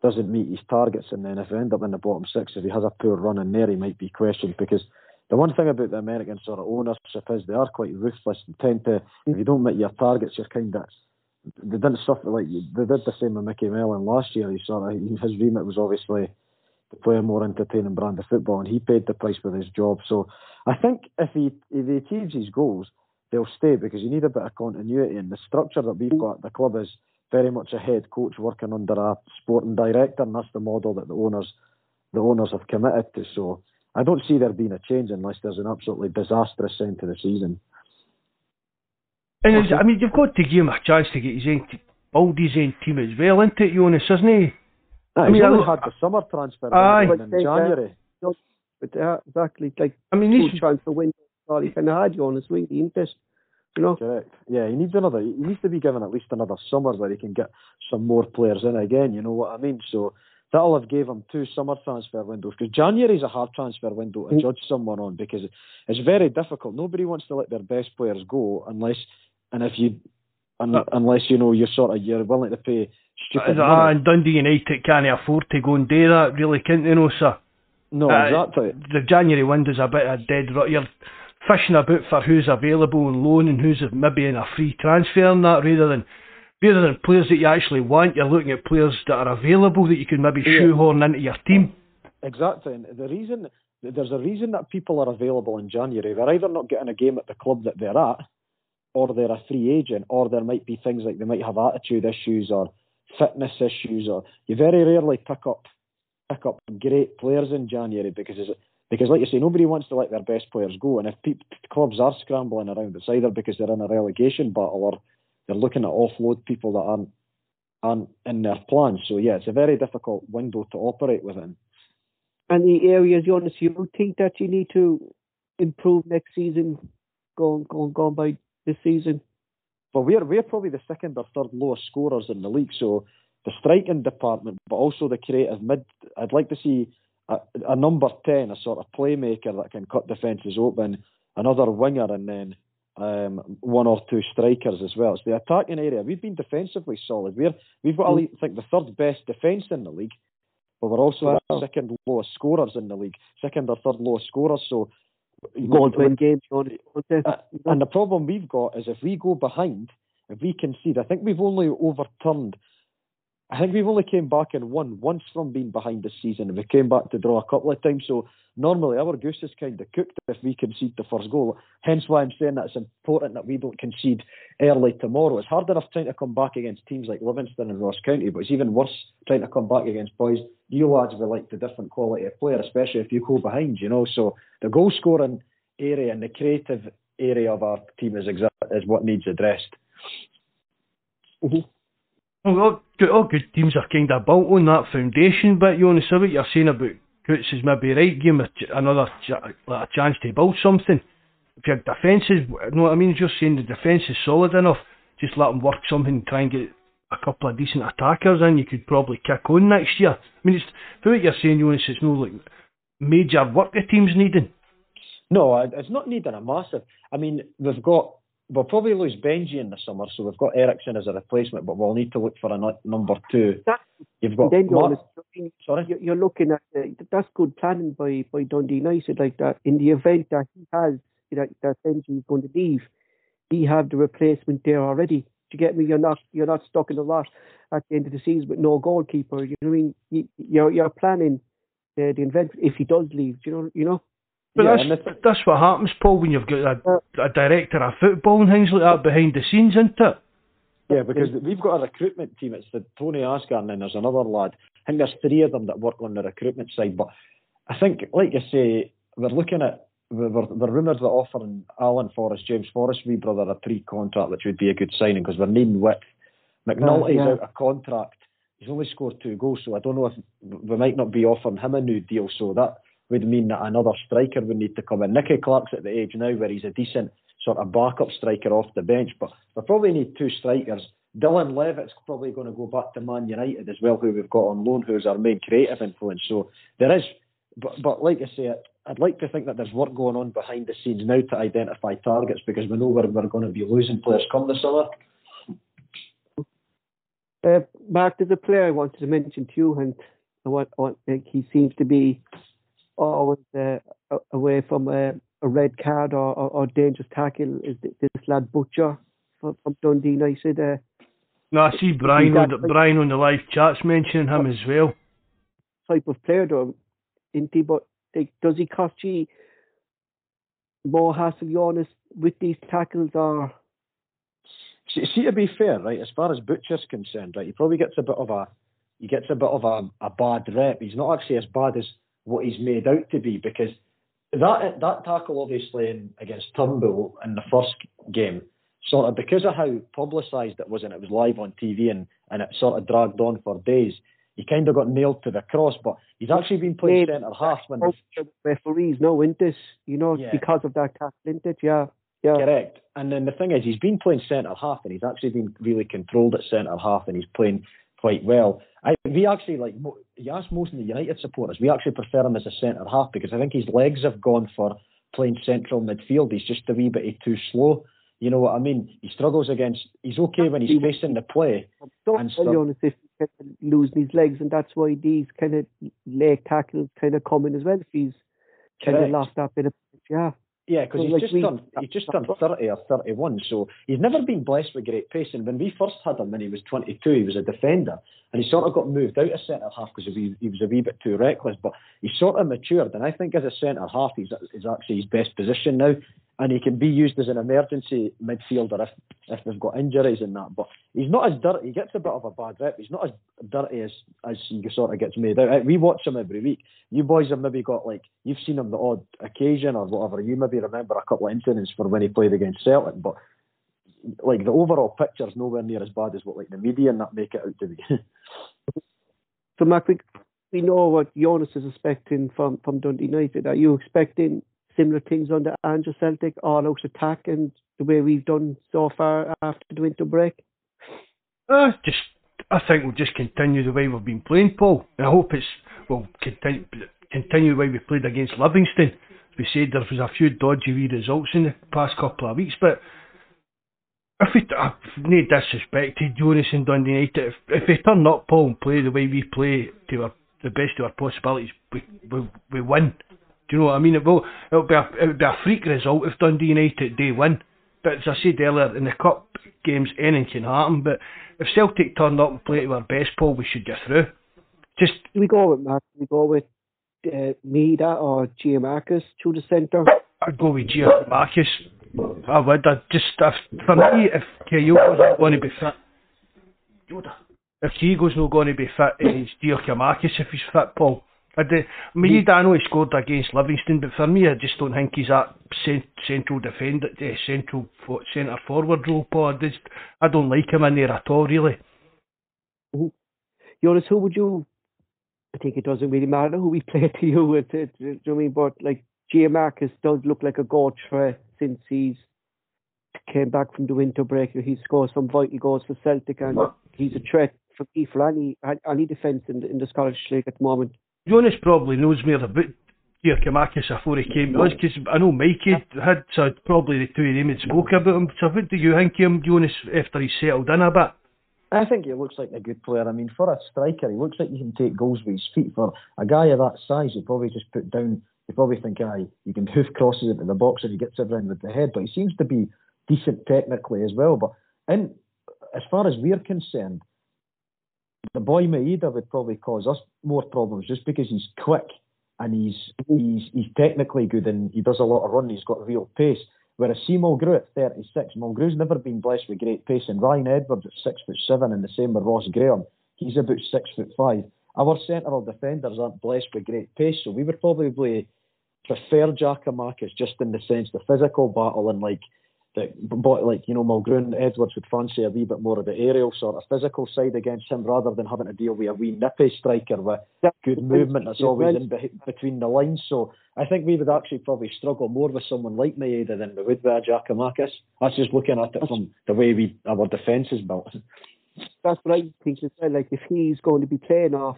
doesn't meet his targets, and then if he ends up in the bottom six, if he has a poor run in there, he might be questioned because the one thing about the American sort of ownership is they are quite ruthless and tend to, if you don't meet your targets, you're kind of, they didn't suffer like, they did the same with Micky Mellon last year. He sort of, his remit was obviously to play a more entertaining brand of football, and he paid the price with his job. So I think if he, if he achieves his goals, they'll stay because you need a bit of continuity, and the structure that we've got at the club is very much a head coach working under a sporting director, and that's the model that the owners, the owners have committed to. So I don't see there being a change unless there's an absolutely disastrous end to the season. And I mean, you've got to give him a chance to get his own, build his own team as well, isn't it, Joonas, isn't he? Aye, I mean, he's only had the summer transfer aye. in January. But uh, exactly, like I mean, he's transfer window. He kind of had Joonas, really, isn't it? You know? Correct. Yeah, he needs another. He needs to be given at least another summer where he can get some more players in again. You know what I mean? So that'll have gave him two summer transfer windows because January is a hard transfer window to mm. judge someone on because it's very difficult. Nobody wants to let their best players go unless and if you un, uh, unless you know you're sort of you're willing to pay stupid uh, money. And Dundee United can't afford to go and do that, really, can't they? know, sir. No, uh, exactly. The January window's a bit of a dead rot. You're fishing about for who's available on loan and who's maybe in a free transfer and that, rather than rather than players that you actually want, you're looking at players that are available that you can maybe yeah. shoehorn into your team. Exactly, and the reason there's a reason that people are available in January. They're either not getting a game at the club that they're at, or they're a free agent, or there might be things like they might have attitude issues or fitness issues, or you very rarely pick up pick up great players in January because because like you say, nobody wants to let their best players go, and if pe- clubs are scrambling around, it's either because they're in a relegation battle or they're looking to offload people that aren't aren't in their plans. So yeah, it's a very difficult window to operate within. And the areas, Joonas, you think that you need to improve next season, going going going by this season? But we're we're probably the second or third lowest scorers in the league. So the striking department, but also the creative mid. I'd like to see a, a number ten, a sort of playmaker that can cut defences open, another winger, and then um, one or two strikers as well. It's the attacking area. We've been defensively solid. We're we've got mm. I think the third best defence in the league, but we're also wow. the second lowest scorers in the league, second or third lowest scorers. So to win games. Uh, and the problem we've got is if we go behind, if we concede, I think we've only overturned I think we've only came back and won once from being behind this season. We came back to draw a couple of times. So normally our goose is kind of cooked if we concede the first goal. Hence why I'm saying that it's important that we don't concede early tomorrow. It's hard enough trying to come back against teams like Livingston and Ross County, but it's even worse trying to come back against boys. You lads will like the different quality of player, especially if you go behind, you know. So the goal scoring area and the creative area of our team is is what needs addressed. Mm-hmm. Well, all good, all good teams are kind of built on that foundation, but you only see what you're saying about Courts is maybe right, give him a another ch- like a chance to build something. If your defence is, you know what I mean, just saying the defence is solid enough, just let them work something, try and get a couple of decent attackers in, you could probably kick on next year. I mean, it's, for what you're saying, Joonas, it's no like major work the team's needing. No, it's not needing a massive. I mean, we've got we'll probably lose Benji in the summer, so we've got Eriksson as a replacement, but we'll need to look for a number two. That, You've got then you're, Mark, sorry. you're, you're looking at uh, that's good planning by by Dundee United like that. In the event that he has that that Benji is going to leave, he have the replacement there already. Do you get me? You're not you're not stuck in the lot at the end of the season with no goalkeeper. You know what I mean? You, you're you're planning uh, the event if he does leave. Do you know? You know. But Yeah, that's, and that's what happens, Paul, when you've got a, a director of football and things like that behind the scenes, isn't it? Yeah, because we've got a recruitment team. It's the Tony Asghar and then there's another lad. I think there's three of them that work on the recruitment side. But I think, like you say, we're looking at we're, we're rumoured that offering Alan Forrest, James Forrest, wee brother, a pre-contract, which would be a good signing because we're needing width. McNulty's uh, yeah. out of contract. He's only scored two goals, so I don't know if we might not be offering him a new deal. So that would mean that another striker would need to come in. Nicky Clark's at the age now where he's a decent sort of backup striker off the bench, but we probably need two strikers. Dylan Levitt's probably going to go back to Man United as well, who we've got on loan, who's our main creative influence. So there is, but, but like I say, I'd like to think that there's work going on behind the scenes now to identify targets because we know where we're going to be losing players come the summer. Uh, Mark, there's a player I wanted to mention to you, and I want, I want, like, he seems to be always uh, away from a, a red card or, or, or dangerous tackle. Is this lad Butcher from, from Dundee United? Uh, No, I see Brian on, the, Brian on the live chats mentioning him as well. type of player, though, isn't he? But does he cost you more hassle, Joonas, with these tackles, or See, see, to be fair, right, as far as Butcher's concerned, right, he probably gets a bit of a he gets a bit of a, a bad rep. He's not actually as bad as what he's made out to be because that that tackle obviously in, against Turnbull in the first game, sort of because of how publicised it was and it was live on TV and, and it sort of dragged on for days, he kind of got nailed to the cross. But he's actually been playing Yeah. centre half when oh, the referees know, isn't this? You know, Yeah. because of that tackle, isn't it? Yeah, yeah. Correct. And then the thing is, he's been playing centre half, and he's actually been really controlled at centre half, and he's playing quite well. I, we actually like. You ask most of the United supporters, we actually prefer him as a centre half because I think his legs have gone for playing central midfield. He's just a wee bit too slow. You know what I mean? He struggles against. He's okay when he's facing the play. Don't and stuff. He's kind of losing his legs, and that's why these kind of leg tackles kind of come in as well. If he's kind of lost that bit of yeah. Yeah, because So, he's like, just we- turned he's just turned thirty or thirty one, so he's never been blessed with great pace. And when we first had him when he was twenty two, he was a defender, and he sort of got moved out of centre half because he, he was a wee bit too reckless. But he sort of matured, and I think as a centre half, he's is actually his best position now, and he can be used as an emergency midfielder if if we've got injuries and that. But he's not as dirty. He gets a bit of a bad rep. He's not as dirty as as he sort of gets made out. We watch him every week. You boys have maybe got like you've seen him the odd occasion or whatever. You maybe remember a couple of incidents for when he played against Celtic, but like the overall picture's nowhere near as bad as what like the media and that make it out to be. So, Mark, we, we know what Joonas is expecting from, from Dundee United. Are you expecting similar things under Andrew Celtic, all out attack, and the way we've done so far after the winter break? Uh, just, I think we'll just continue the way we've been playing, Paul. I hope it's we'll continue continue the way we played against Livingston. We said, there was a few dodgy wee results in the past couple of weeks, but if we, I've no disrespect to Joonas and Dundee United, if, if we turn up, Paul, and play the way we play to our, the best of our possibilities, we, we, we win. Do you know what I mean? It will, it'll be a, it'll be a freak result if Dundee United day win. but as I said earlier, in the cup games, anything can happen. But if Celtic turned up and played to our best, Paul, we should get through. Just we go with Mark. We go with uh, Maeda or Giakoumakis to the centre. I'd go with Giakoumakis. I would. I just if, for me, if Kyogo's going to be fit, if Kyogo's not going to be fit, it's Giakoumakis if he's fit, Paul. I, do, Maeda, I know he scored against Livingston, but for me, I just don't think he's that cent- central defender, uh, central fo- centre forward role, Paul. I, just, I don't like him in there at all, really. Mm-hmm. Joonas, who would you? I think it doesn't really matter who we play to you. It, it, do you know what I mean? But like Giakoumakis does look like a goal threat since he's came back from the winter break. He's scored some vital goals for Celtic, and he's a threat for me any any defence in, in the Scottish League at the moment. Joonas probably knows me more about Giakoumakis before he came to us, because I know Mikey had, so probably the two of them had spoke about him. So what do you think of him, Joonas, after he's settled in a bit? I think he looks like a good player. I mean, for a striker, he looks like he can take goals with his feet. For a guy of that size, you probably just put down, you probably think, aye, you can hoof crosses into the box and he gets it around with the head. But he seems to be decent technically as well. But in, as far as we're concerned, the boy Maeda would probably cause us more problems just because he's quick and he's he's he's technically good and he does a lot of running. He's got real pace. Whereas C. Mulgrew at 36, Mulgrew's never been blessed with great pace, and Ryan Edwards at six foot seven, and the same with Ross Graham. He's about six foot five. Our central defenders aren't blessed with great pace, so we would probably prefer Giakoumakis just in the sense the physical battle and like but like you know, Mulgrew and Edwards would fancy a wee bit more of the aerial sort of physical side against him rather than having to deal with a wee nippy striker with good movement that's always in be- between the lines. So I think we would actually probably struggle more with someone like Maeda than we would with a Giakoumakis. That's just looking at it from the way we our defence is built. That's what I think as well. Like if he's going to be playing off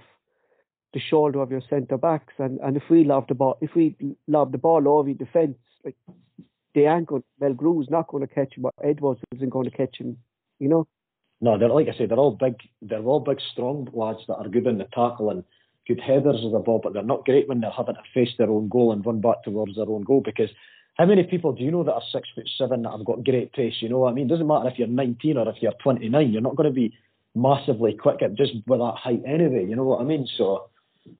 the shoulder of your centre backs, and, and if we lob the ball, if we lob the ball over your defence, like they aren't going. Mulgrew's not going to catch him. But Edwards isn't going to catch him. You know. No, they're like I said, they're all big. They're all big, strong lads that are good in the tackle and good headers of the ball, but they're not great when they're having to face their own goal and run back towards their own goal. Because how many people do you know that are six foot seven that have got great pace? You know what I mean? It doesn't matter if you're 19 or if you're 29. You're not going to be massively quick at just with that height anyway. You know what I mean? So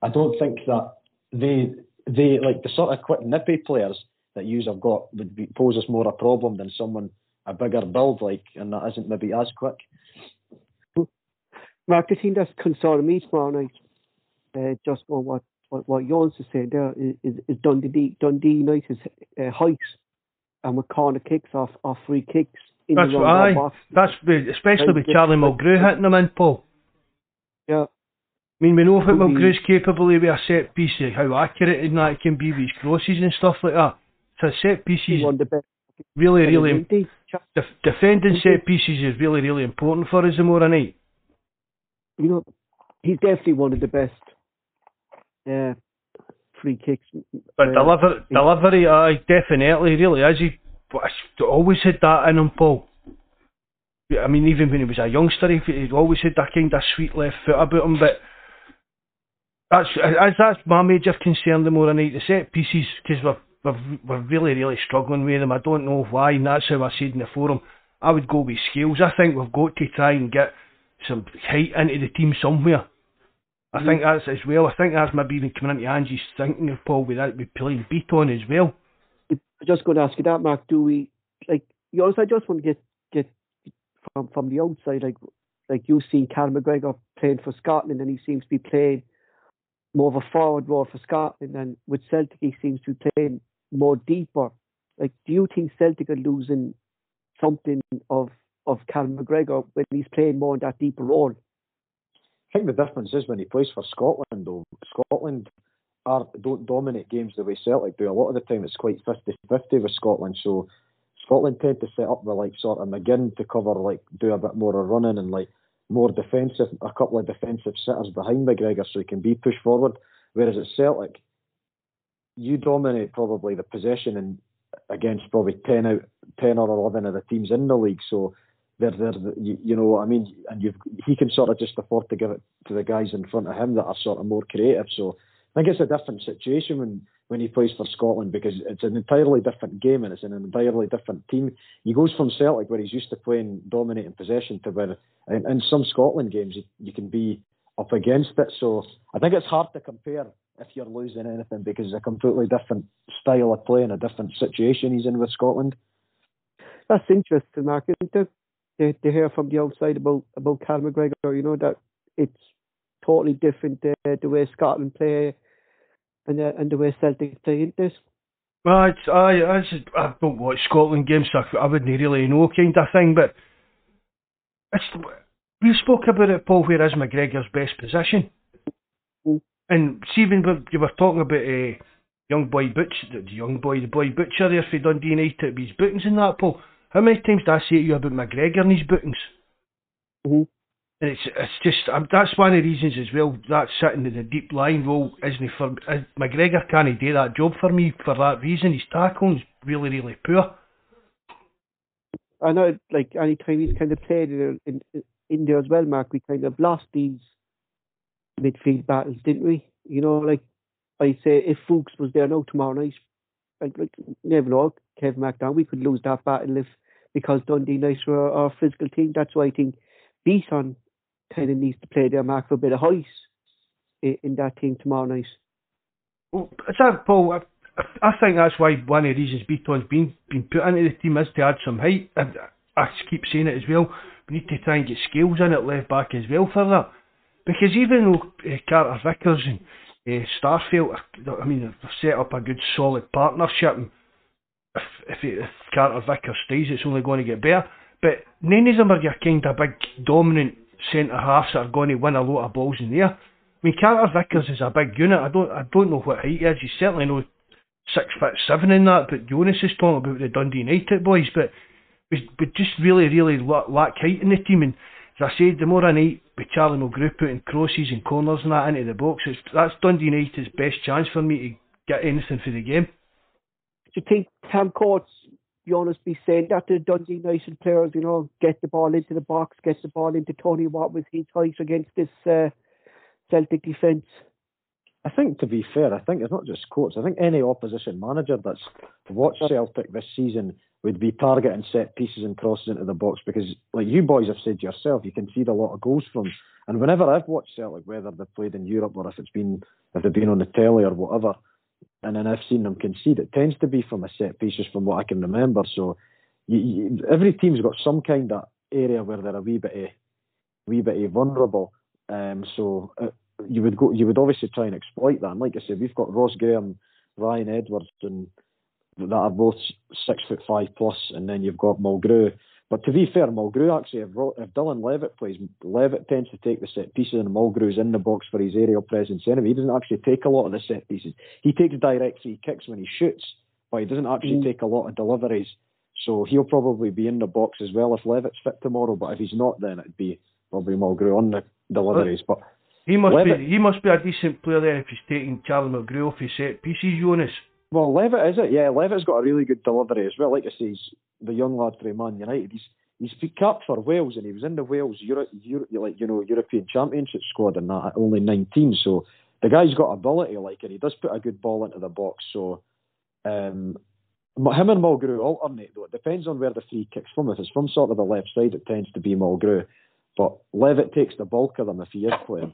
I don't think that they they like the sort of quick nippy players that you have got would be, pose us more a problem than someone a bigger build like, and that isn't maybe as quick. Mark, the thing that's concerning me tomorrow night, uh, just on what what, what Joonas is saying there, is, is, is Dundee Dundee United's uh, height and with corner kicks off off free kicks. In That's the why. box. That's especially with Charlie Mulgrew hitting them in, Paul. Yeah. I mean, we know what Could be- Mulgrew's capable of with a set piece, how accurate and that can be with his crosses and stuff like that. So set pieces, one of the best. really, really, def- defending set pieces is really, really important for us tomorrow night. You know, he's definitely one of the best uh, free kicks. But uh, deliver, delivery, aye, definitely, really is. He always had that in him, Paul. I mean, even when he was a youngster, he always had that kind of sweet left foot about him. But that's as that's my major concern tomorrow night. The set pieces, because we're, we're we're really really struggling with them. I don't know why, and that's how I said in the forum. I would go with Scales. I think we've got to try and get some height into the team somewhere. I mm. think that's as well. I think that's maybe even coming into Ange's thinking of Paul with that with playing Bitton as well. I'm just going to ask you that, Mark. Do we like? You also, I just want to get get from from the outside, like like you've seen Cal McGregor playing for Scotland, and he seems to be playing more of a forward role for Scotland, and with Celtic, he seems to be playing more deeper. Like, do you think Celtic are losing something of of Cal McGregor when he's playing more in that deeper role? I think the difference is when he plays for Scotland, though. Scotland are don't dominate games the way Celtic do. A lot of the time it's quite 50-50 with Scotland. So Scotland tend to set up with like sort of McGinn to cover, like do a bit more of running and like more defensive, a couple of defensive sitters behind McGregor so he can be pushed forward. Whereas at Celtic, you dominate probably the possession and against probably 10 out 10 or 11 of the teams in the league. So they're, they're, you, you know what I mean? And you've, he can sort of just afford to give it to the guys in front of him that are sort of more creative. So I think it's a different situation when, when he plays for Scotland because it's an entirely different game and it's an entirely different team. He goes from Celtic where he's used to playing dominating possession to where in, in some Scotland games you, you can be up against it. So I think it's hard to compare if you're losing anything because it's a completely different style of play and a different situation he's in with Scotland. That's interesting, Mark. To, to, to hear from the outside about about Cal McGregor, you know that it's totally different uh, the way Scotland play and the, and the way Celtic play into this. Well, it's, I, I, I don't watch Scotland games, so I wouldn't really know kind of thing, but it's, we spoke about it, Paul, where is McGregor's best position? Mm. And see, when you were talking about a uh, young boy Butch, the young boy, the boy Butcher there for Dundee United, his bookings and that, Paul, how many times did I say to you about McGregor and his bookings? Mm-hmm. And it's it's just um, that's one of the reasons as well. That sitting in the deep line role isn't for uh, McGregor can't do that job for me for that reason. His tackling's really really poor. I know, like any time he's kind of played in, in, in there as well, Mark. We kind of lost these midfield battles, didn't we? You know, like I say, if Fuchs was there now tomorrow night, like, like never know, Kevin McDonald, we could lose that battle if because Dundee United were our physical team. That's why I think Bitton kind of needs to play their mark for a bit of height in, that team tomorrow night. Well, that Paul? I, I think that's why one of the reasons Bitton's been been put into the team is to add some height. And I keep saying it as well. Need to try and get Scales in at left back as well for that. Because even though uh, Carter Vickers and uh, Starfelt, I mean, they've set up a good solid partnership. And if, if, it, if Carter Vickers stays, it's only going to get better. But none of them are your kind of big dominant centre halves that are going to win a lot of balls in there. I mean, Carter Vickers is a big unit. I don't, I don't know what height he is. He's certainly no six foot seven in that. But Joonas is talking about the Dundee United boys. But we, we just really, really lack height in the team. And as I said, the more I need with Charlie Mulgrew putting crosses and corners and that into the box, it's, that's Dundee United's best chance for me to get anything for the game. Do you think Tam Courts you always be saying that to Dundee United players, you know, get the ball into the box, get the ball into Tony Watt with his height against this uh, Celtic defence. I think, to be fair, I think it's not just Courts. I think any opposition manager that's watched Celtic this season would be targeting set pieces and crosses into the box because, like you boys have said yourself, you can see a lot of goals from. And whenever I've watched Celtic, whether they've played in Europe or if it's been if they've been on the telly or whatever, and then I've seen them concede. It tends to be from a set piece, just from what I can remember. So you, you, every team's got some kind of area where they're a wee bit, a wee bit vulnerable. Um, so uh, you would go, you would obviously try and exploit that. And like I said, we've got Ross Graham, Ryan Edwards, and that are both six foot five plus, and then you've got Mulgrew but to be fair, Mulgrew actually, if, if Dylan Levitt plays, Levitt tends to take the set pieces and Mulgrew's in the box for his aerial presence anyway. He doesn't actually take a lot of the set pieces. He takes direct free kicks when he shoots, but he doesn't actually mm. take a lot of deliveries. So he'll probably be in the box as well if Levitt's fit tomorrow. But if he's not, then it'd be probably Mulgrew on the deliveries. But he must Levitt, be he must be a decent player there if he's taking Charlie Mulgrew off his set pieces, Joonas. Well, Levitt is it? Yeah, Levitt's got a really good delivery as well. Like I say, he's the young lad from Man United. He's he's capped for Wales and he was in the Wales Euro, Euro, like you know European Championship squad and that at only 19. So the guy's got ability, like, and he does put a good ball into the box. So um, him and Mulgrew alternate though. It depends on where the free kicks from. If it's from sort of the left side, it tends to be Mulgrew. But Levitt takes the bulk of them if he is playing.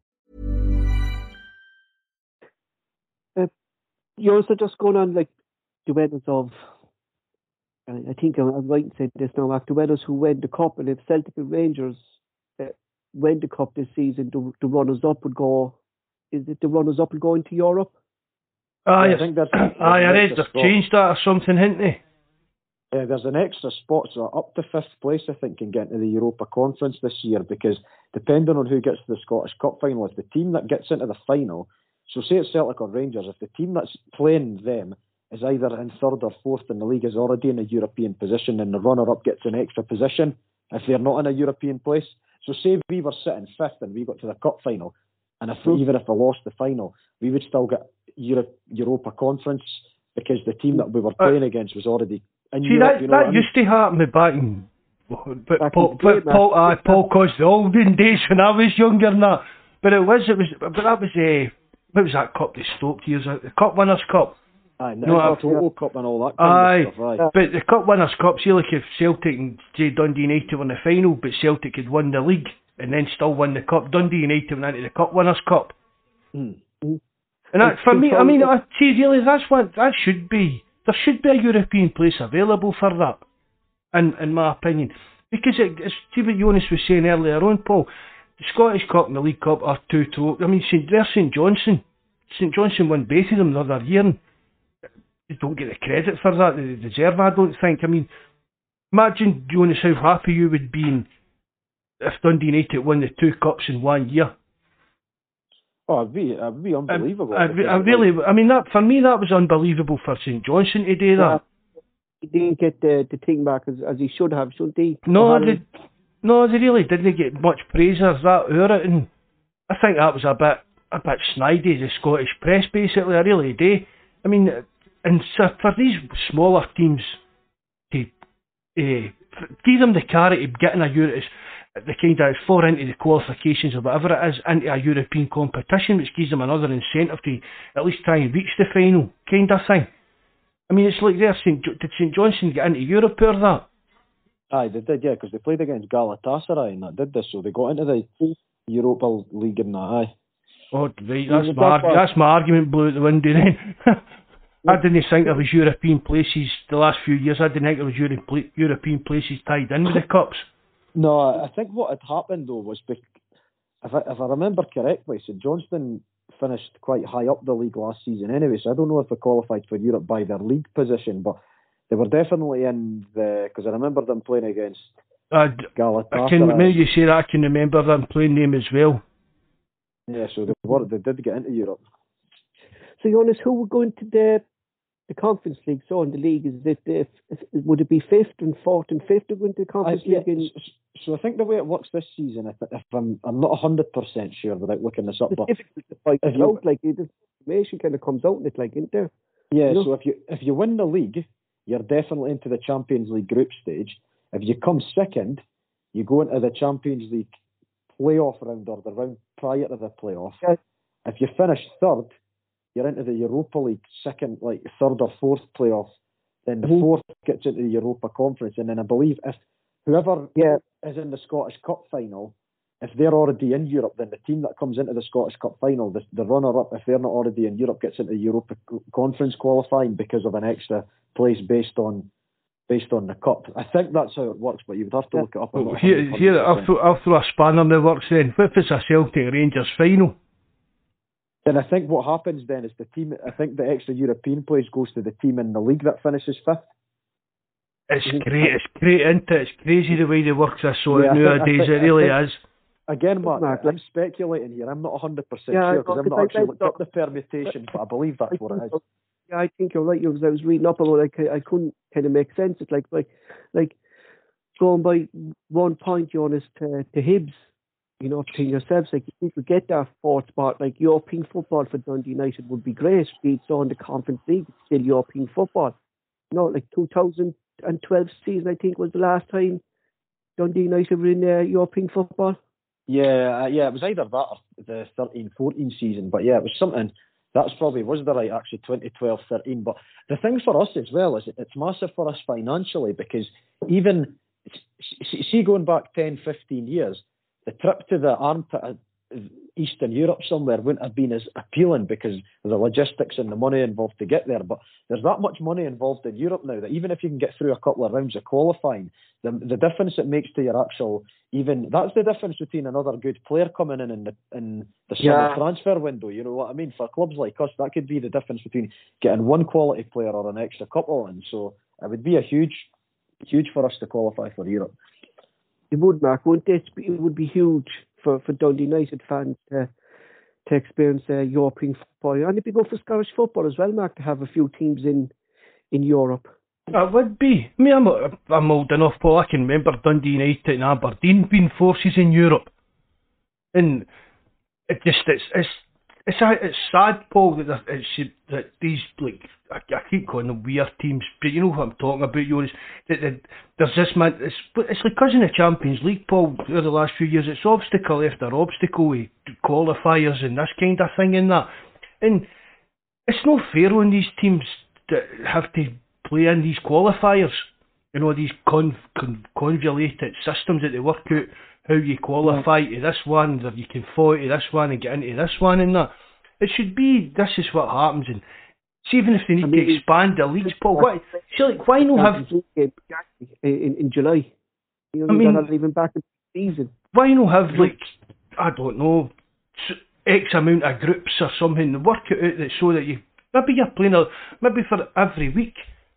You're also just going on like duets of. I I think I'm I'm right in saying this now, Mark. Duets who win the cup, and if Celtic and Rangers uh, win the cup this season, the, the runners up would go. Is it the runners up would go into Europe? Yeah, I think that's- aye, I read they've changed that or something, haven't they? Yeah, there's an extra spot, so up to fifth place, I think, can get into the Europa Conference this year because depending on who gets to the Scottish Cup final, if the team that gets into the final, so say it's Celtic or Rangers, if the team that's playing them is either in third or fourth in the league is already in a European position, and the runner-up gets an extra position if they're not in a European place. So say we were sitting fifth and we got to the cup final, and if hmm. even if we lost the final, we would still get Europe, Europa Conference because the team that we were uh, playing against was already in See, Europe. that, you know that I mean? used to happen me back in. But Back Paul, but. Paul, aye, Paul caused the olden days when I was younger and that. But it was, it was, but that was a, what was that cup they Stoke years out? The Cup Winners' Cup. Aye, No, Total Cup and all that kind Aye, of stuff. Aye. but the Cup Winners' Cup, see, like if Celtic and say Dundee United won the final, but Celtic had won the league and then still won the cup, Dundee United went into the Cup Winners' Cup. Hmm. And that, for me, I mean, I see, really, that's what that should be. There should be a European place available for that, in in my opinion, because it, it's Joonas was saying earlier on, Paul. The Scottish Cup and the League Cup are two to. I mean, St. There's St Johnstone. St Johnstone won both of them the other year. And they don't get the credit for that. That they deserve. I don't think. I mean, imagine Joonas how happy you would be in if Dundee United won the two cups in one year. Oh, it'd be, it'd be um, unbelievable. I, I, I really, I mean, that for me that was unbelievable for St Johnstone to do that. He didn't get the, the thing back as, as he should have, shouldn't he? No, O'Hanlon? they, no, they really didn't get much praise as that and I think that was a bit, a bit snidey, the Scottish press, basically. I really do. I mean, and so for these smaller teams to uh, give them the carrot of getting a Euro, the kind of far into the qualifications or whatever it is, into a European competition, which gives them another incentive to at least try and reach the final, kind of thing. I mean, it's like there, St. Jo- did St Johnstone get into Europe or that? Aye, they did, yeah, because they played against Galatasaray and that did this, so they got into the Europa League and that. Aye. Oh, right, that's my, that's arg- that's my argument blew out the window then. I didn't think there was European places the last few years. I didn't think there was Euro- European places tied in with the cups. No, I think what had happened though was, bec- if I, if I remember correctly, so Johnstone finished quite high up the league last season anyway, so I don't know if they qualified for Europe by their league position, but they were definitely in the, because I remember them playing against I, d- I can, now you say that, I can remember them playing them as well. Yeah, so they, were, they did get into Europe. So, Joonas, who would go into the the Conference League? So, in the league, is it if, if, would it be fifth and fourth and fifth to go into the I, Conference yeah, League? And s- s- so I think the way it works this season, if, if I'm I'm not hundred percent sure without looking this up, but difficult to find if you- out. Like, it, information kind of comes out in it, like, isn't there? yeah, you know- so if you if you win the league, you're definitely into the Champions League group stage. If you come second, you go into the Champions League playoff round or the round prior to the playoff. If you finish third, you're into the Europa League second, like third or fourth playoff. Then the Mhm. fourth gets into the Europa Conference, and then I believe if whoever Yeah. is in the Scottish Cup final, if they're already in Europe, then the team that comes into the Scottish Cup final, the, the runner-up, if they're not already in Europe, gets into Europa Conference qualifying because of an extra place based on based on the cup. I think that's how it works, but you would have to Yeah. look it up. I'm Well, not here, 100% here I'll, throw, I'll throw a spanner in the works then. What if it's a Celtic Rangers final? Then I think what happens then is the team. I think the extra European place goes to the team in the league that finishes fifth. It's great, it's great, isn't it? It's crazy the way they work this so Yeah, I think- I nowadays, think- it really think- is. Again, Mark, Mark, I'm speculating here. I'm not 100 percent Yeah, sure because I've not actually looked up the permutation, but I believe that's what it is. Yeah, I think you're right. Because I was reading up about it, I, I couldn't kind of make sense. It's like like like going by one point, Joonas, to to Hibs. You know, to yourselves, like if you could get that fourth spot, like European football for Dundee United would be great. Be in the Conference League, still European football. Know, like 2012 season, I think was the last time Dundee United were in uh, European football. Yeah, uh, yeah, it was either that or the 13-14 season, but yeah, it was something that's probably was the right actually 2012 13 but the thing for us as well is it's massive for us financially because even see going back 10 15 years the trip to the armpit uh, Eastern Europe somewhere wouldn't have been as appealing because of the logistics and the money involved to get there. But there's that much money involved in Europe now that even if you can get through a couple of rounds of qualifying, the the difference it makes to your actual even that's the difference between another good player coming in in the in the summer yeah. transfer window. You know what I mean? For clubs like us, that could be the difference between getting one quality player or an extra couple. And so it would be a huge, huge for us to qualify for Europe. It would, Mark. Wouldn't it? It would be huge for, for Dundee United fans to to experience uh, European football. And it'd be good for Scottish football as well, Mark, to have a few teams in in Europe. It would be. I mean, I'm, I'm old enough, Paul. I can remember Dundee United and Aberdeen being forces in Europe, and it just it's it's it's it's sad, Paul, that it's that these like I, I keep calling them weird teams, but you know what I'm talking about, Joonas. That, that there's this man. It's it's like because in the Champions League, Paul, over the last few years, it's obstacle after obstacle with qualifiers and this kind of thing and that, and it's not fair on these teams that have to play in these qualifiers. You know these con, con, convoluted systems that they work out how you qualify to this one, or you can fall to this one and get into this one and that. It should be this is what happens and See, even if they need I mean, to expand the leagues, Paul, why, see, like, why not have in, in, in July? You know, I mean, not even back in the season. Why not have like I don't know X amount of groups or something? Work it out that so that you maybe you're playing a, maybe for every week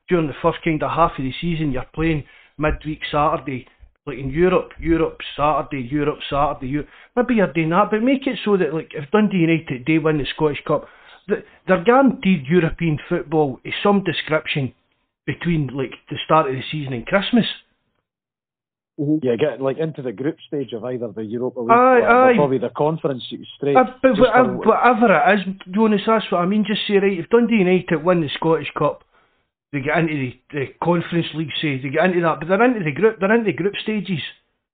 during the first kind of half of the season you're playing midweek Saturday. Like in Europe, Europe Saturday, Europe Saturday, Europe. maybe you're doing that, but make it so that like if Dundee United they win the Scottish Cup, they're guaranteed European football is some description between like the start of the season and Christmas. Mm-hmm. Yeah, get like into the group stage of either the Europa League aye, or aye. probably the conference straight. Uh, but whatever, whatever it is, Joonas, that's what I mean. Just say right, if Dundee United win the Scottish Cup, they get into the, the conference league, say they get into that, but they're into the group, they're into the group stages.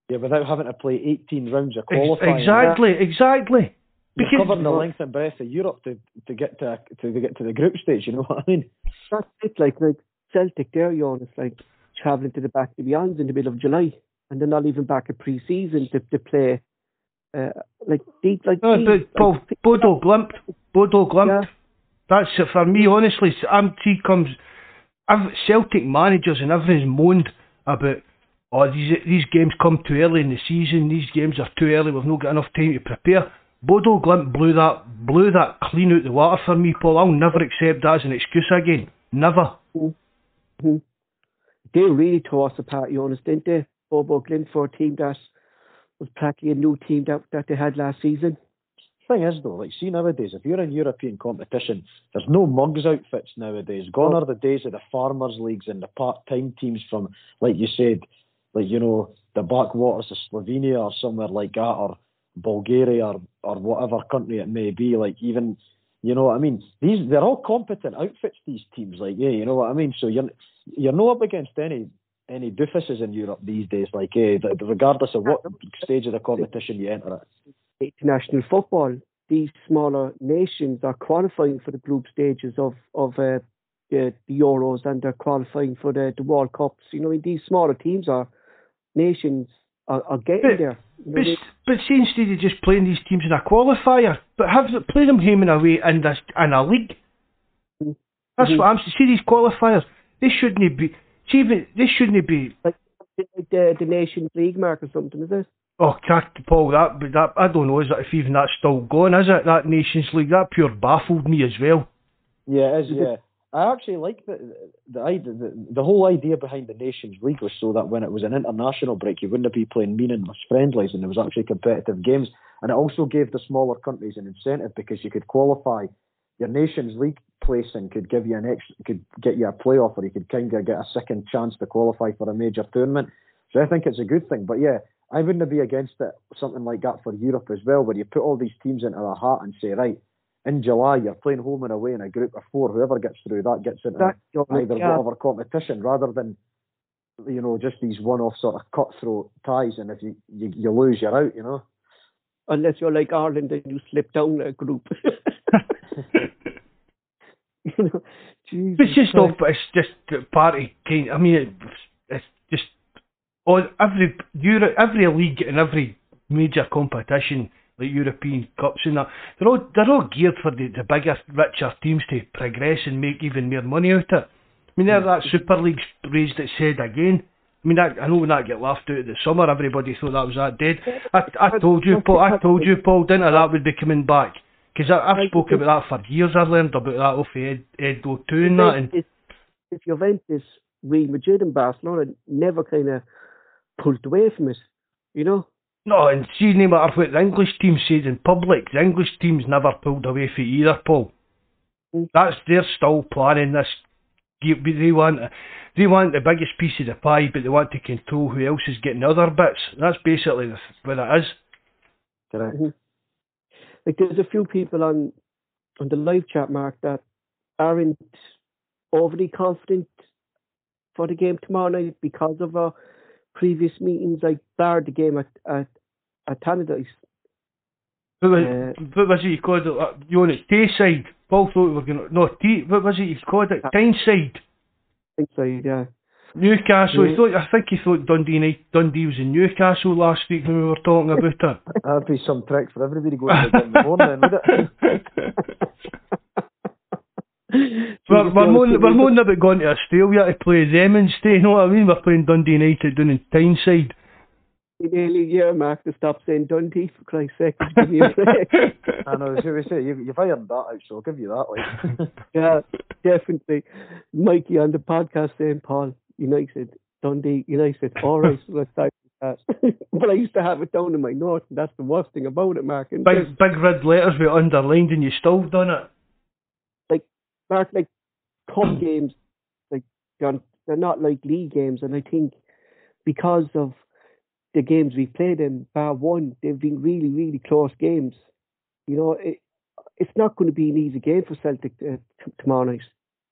Yeah, without having to play 18 rounds of qualifying. Exactly, exactly. Because You're covering the length and breadth of Europe to, to get to to get to the group stage. You know what I mean? That's it. Like like Celtic, there, you it's like travelling to the back of the beyond in the middle of July, and they're not even back at pre-season to, to play. Uh, like deep, like no, but Paul, like, Bodo Glimt, Bodo Glimt. Yeah. That's for me. Honestly, MT comes. I've, Celtic managers and everything's moaned about. Oh, these these games come too early in the season. These games are too early. We've not got enough time to prepare. Bodo Glimt blew that blew that clean out the water for me, Paul. I'll never accept that as an excuse again. Never. Mm-hmm. They really tore us apart, you understand? Didn't they Bodo Glimt for a team that was practically a new team that, that they had last season. Thing is though, like see nowadays, if you're in European competition, there's no mugs outfits nowadays. Gone are the days of the farmers leagues and the part-time teams from, like you said, like you know the backwaters of Slovenia or somewhere like that, or Bulgaria or, or whatever country it may be, like even you know what I mean? These they're all competent outfits, these teams, like yeah, you know what I mean? So you're you're not up against any any doofuses in Europe these days, like yeah, regardless of what stage of the competition you enter it. International football, these smaller nations are qualifying for the group stages of of uh, the, the Euros and they're qualifying for the, the World Cups. You know, these smaller teams are nations are, are getting but, there. But, but see, instead of just playing these teams in a qualifier, but have play them home and away in this in a league. Mm-hmm. That's what I'm saying. See these qualifiers, they shouldn't be. See, they shouldn't be like the the Nations League mark or something, is it? Oh, Paul, that, but that I don't know. Is that if even that's still going? Is it that Nations League? That pure baffled me as well. Yeah, it is. Yeah. I actually like the the, the the whole idea behind the Nations League was so that when it was an international break, you wouldn't be playing meaningless friendlies, and there was actually competitive games. And it also gave the smaller countries an incentive because you could qualify. Your Nations League placing could give you an extra, could get you a playoff, or you could kind of get a second chance to qualify for a major tournament. So I think it's a good thing. But yeah, I wouldn't be against it, something like that for Europe as well, where you put all these teams into a hat and say, right, in July you're playing home and away in a group of four. Whoever gets through that gets into that, either yeah. whatever competition rather than you know just these one-off sort of cutthroat ties. And if you, you, you lose, you're out. You know. Unless you're like Ireland and you slip down a group. you know, Jesus It's just Christ. it's just party kind. I mean, it, it's just all every Euro, every league and every major competition like European cups and that. They're all they're all geared for the, the bigger, richer teams to progress and make even more money out of it. I mean, there that Super League's raised its head again. I mean, that, I know when that get laughed out at the summer, everybody thought that was that dead. I, I told you, Paul. I told you, Paul, didn't I, that would be coming back? Because I've spoken about that for years. I've learned about that off of Ed, Ed O'Toole and that. And It's, it's Juventus, Real Madrid, and Barcelona never kind of pulled away from it. You know, No, and see, no matter what the English team says in public, the English team's never pulled away from it either, Paul. Mm. That's they're still planning this. They they want they want the biggest piece of the pie, but they want to control who else is getting the other bits. That's basically the, what it is. Correct. Like there's a few people on on the live chat, Mark, that aren't overly confident for the game tomorrow night because of our previous meetings, like bar the game at at at Tannadice. What was, Uh, what was it you called it? Uh, You on it Tayside. Paul thought we were going to no T. What was it you called it? Tyneside. I think so, yeah. Newcastle. He Yeah. thought I think he thought Dundee United, Dundee was in Newcastle last week when we were talking about it. That'd be some trick for everybody going to bed in the morning, would it? We're, we're, moaning, we're moaning about going to Australia to play them instead, you know what I mean? We're playing Dundee United down in Tyneside. nearly a year, Mark, to stop saying Dundee for Christ's sake. Give me a break. I know, as we say, you've, you've ironed that out, so I'll give you that. Like, yeah, definitely. Mikey on the podcast saying, Paul, United, Dundee, United. All right, so let's start with that. but I used to have it down in my notes, and that's the worst thing about it, Mark. And Big big red letters with underlined and you still done it. Like Mark, like cup games, like they're, they're not like league games, and I think because of the games we've played in, bar one, they've been really, really close games. You know, it, it's not going to be an easy game for Celtic uh, t- tomorrow night.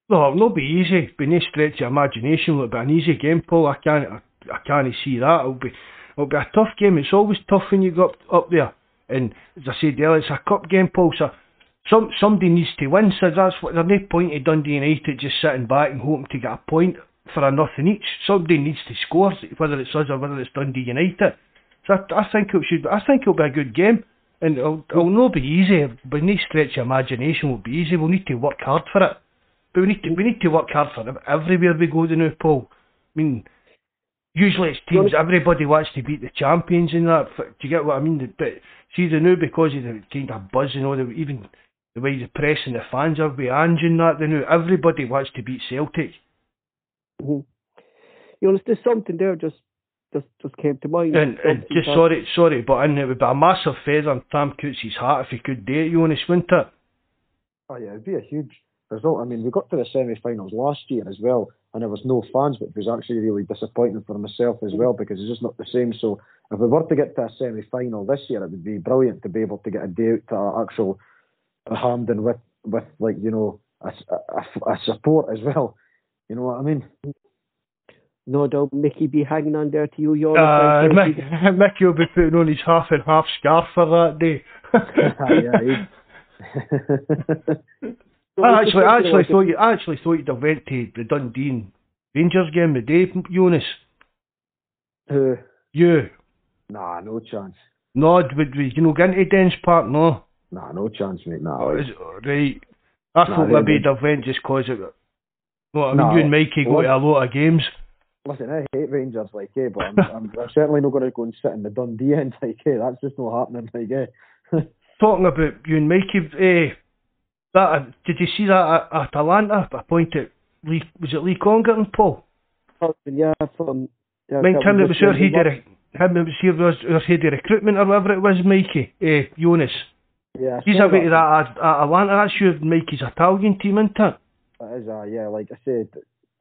No, it'll not be easy. Be no stretch of imagination. It'll be an easy game, Paul. I can't I, I can't see that. It'll be it'll be a tough game. It's always tough when you go up, up there. And as I said earlier, it's a cup game, Paul. So some somebody needs to win. So that's what there's no point in Dundee United just sitting back and hoping to get a point for a nothing each. Somebody needs to score, whether it's us or whether it's Dundee United. So I, I think it should. I think it'll be a good game, and it'll, it'll not be easy. But no stretch of imagination will be easy. We'll need to work hard for it. But we need to we need to work hard for them everywhere we go to now, Paul. I mean, usually it's teams. Everybody wants to beat the champions in that. Do you get what I mean? But see the now because of the kind of buzz and all the even the way the press and the fans are with Ange and that. The now everybody wants to beat Celtic. hmm You know, there's something there just just just came to mind. And, and just that- sorry, sorry, but and it would be a massive feather in Tam Cootsy's hat if he could do it, Joonas, wouldn't it? oh yeah, it'd be a huge result. I mean, we got to the semi-finals last year as well, and there was no fans, but it was actually really disappointing for myself as well because it's just not the same. So if we were to get to a semi-final this year, it would be brilliant to be able to get a day out to our actual Hampden with with like you know a, a, a support as well. You know what I mean? no doubt Mickey be hanging on there to you. You're Uh, like, Mick, Mickey will be putting on his half and half scarf for that day. yeah, I actually, I actually thought you, I actually thought you'd have went to the Dundee Rangers game the day, Joonas. he- You, nah, no chance. no, would, you know get into Dens Park? No, Nah, no chance, mate. Nah. is, right. I Nah, thought maybe have went just cause it. No, I mean No, you and Mikey go to a lot of games. Listen, I hate Rangers, like, eh, but I'm, I'm, I'm certainly not going to go and sit in the Dundee end, like, eh, that's just not happening, like, eh. Talking about you and Mikey, eh, that uh, did you see that at Atalanta? Appointed Lee, was it Lee Congerton Paul? yeah, from. Yeah, Mind him that was just here, really he did a, him that was was head of recruitment or whatever it was, Mikey, eh, Joonas. Yeah, I He's away to that at, at Atlanta. That's your Mikey's Italian team, isn't it? That is, uh, yeah, like I said,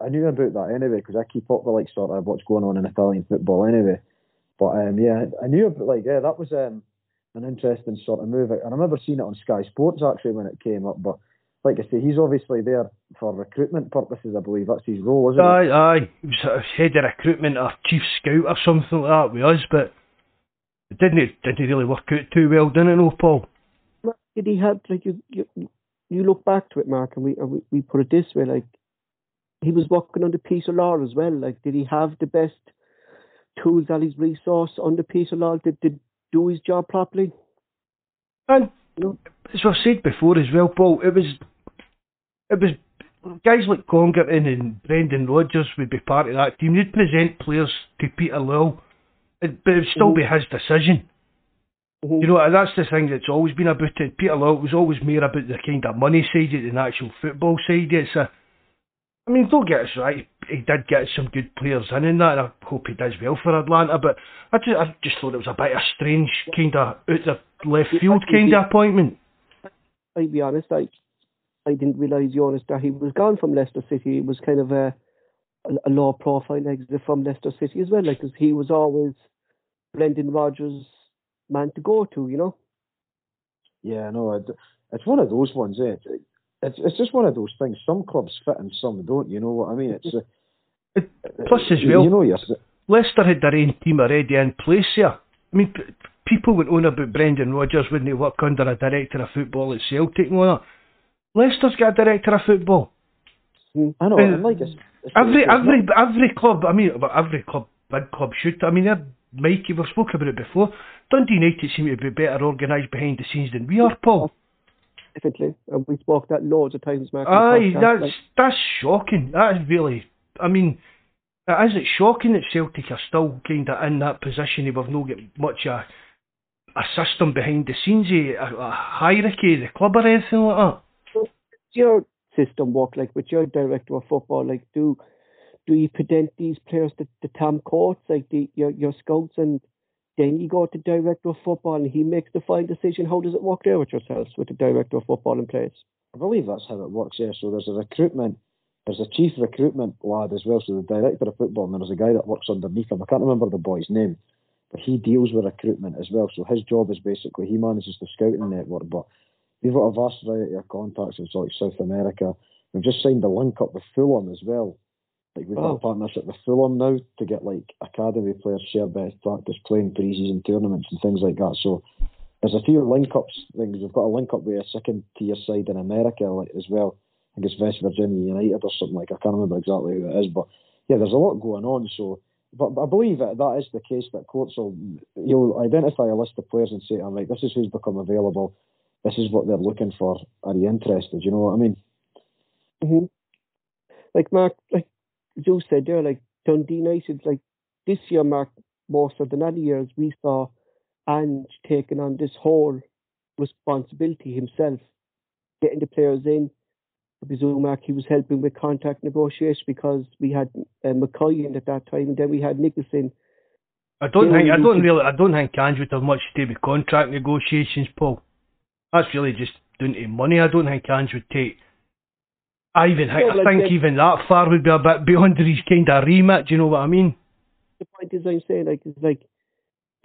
I knew about that anyway because I keep up with like sort of what's going on in Italian football anyway. But um, yeah, I knew about like yeah, that was um, an interesting sort of move. And I remember seeing it on Sky Sports actually when it came up. But like I say, he's obviously there for recruitment purposes. I believe that's his role, isn't it? Aye, aye. He was sort of head of recruitment or chief scout or something like that with us, but it didn't, it didn't really work out too well, didn't it, no, Paul? Did he have like you, you you look back to it, Mark, and we and we, we put it this way, like he was working under Lawwell as well. Like, did he have the best tools at his resource under Peter Lawwell to, to do his job properly? And as I've said before as well, Paul, it was it was guys like Congerton and Brendan Rodgers would be part of that team. You'd present players to Peter Lawwell, but it would still mm-hmm. be his decision. Mm-hmm. You know, and that's the thing that's always been about it. Peter Lawwell was always more about the kind of money side than the actual football side. It's a, I mean, don't get us right. He did get some good players in in that, and I hope he does well for Atlanta. But I just, I just thought it was a bit of a strange kind of out the left field kind of appointment. I'll be honest, I, I didn't realise, Joonas, that he was gone from Leicester City. It was kind of a, a, a low profile exit from Leicester City as well, like because he was always Brendan Rodgers' man to go to, you know. Yeah, no, it's one of those ones. Eh? It's it's just one of those things. Some clubs fit and some don't. You know what I mean? It's uh, plus as well. You know, yes. Leicester had their own team already in place here. I mean, p- people would on about Brendan Rodgers when they work under a director of football at Celtic and all that. Leicester's got a director of football. Hmm. I know. And like it's, it's, every it's every not... every club. I mean, every club, big club should. I mean, they're Mikey. We've spoken about it before. Dundee United seem to be better organised behind the scenes than we are, Paul. Definitely, and we spoke that loads of times, Mark. Aye, that's like... that's shocking. That is really. I mean, is it shocking that Celtic are still kind of in that position? They've not got much a a system behind the scenes, eh, a, a hierarchy the club or anything like that. So, your system work like with your director of football? Like, do do you present these players to, to Tam Courts, like the, your your scouts, and then you go to director of football and he makes the final decision? How does it work there with yourselves with the director of football in place? I believe that's how it works. Yeah. So there's a recruitment. There's a chief recruitment lad as well, so the director of football, and there's a guy that works underneath him. I can't remember the boy's name, but he deals with recruitment as well. So his job is basically he manages the scouting network, but we've got a vast variety of contacts in like South America. We've just signed a link up with Fulham as well. Like we've oh. got a partnership with Fulham now to get like academy players share best practice, playing pre-season tournaments and things like that. So there's a few link ups things. We've got a link up with a second tier side in America like, as well. I think it's West Virginia United or something like. I can't remember exactly who it is, but yeah, there's a lot going on. So but, but I believe that that is the case that Courts will he'll identify a list of players and say, "I'm like, this is who's become available. This is what they're looking for. Are you interested?" You know what I mean? hmm Like Mark, like Joe said there, like Dundee United, like this year, Mark, more so than other years, we saw Ange taking on this whole responsibility himself, getting the players in, I presume Mark he was helping with contract negotiation because we had uh, McCoy in at that time, and then we had Nicholson. I don't think I don't really I don't think Ange would have much to do with contract negotiations, Paul. That's really just down to money. I don't think Ange would take. I even I like think even that far would be a bit beyond his kind of remit. Do you know what I mean? The point is, I'm saying like it's like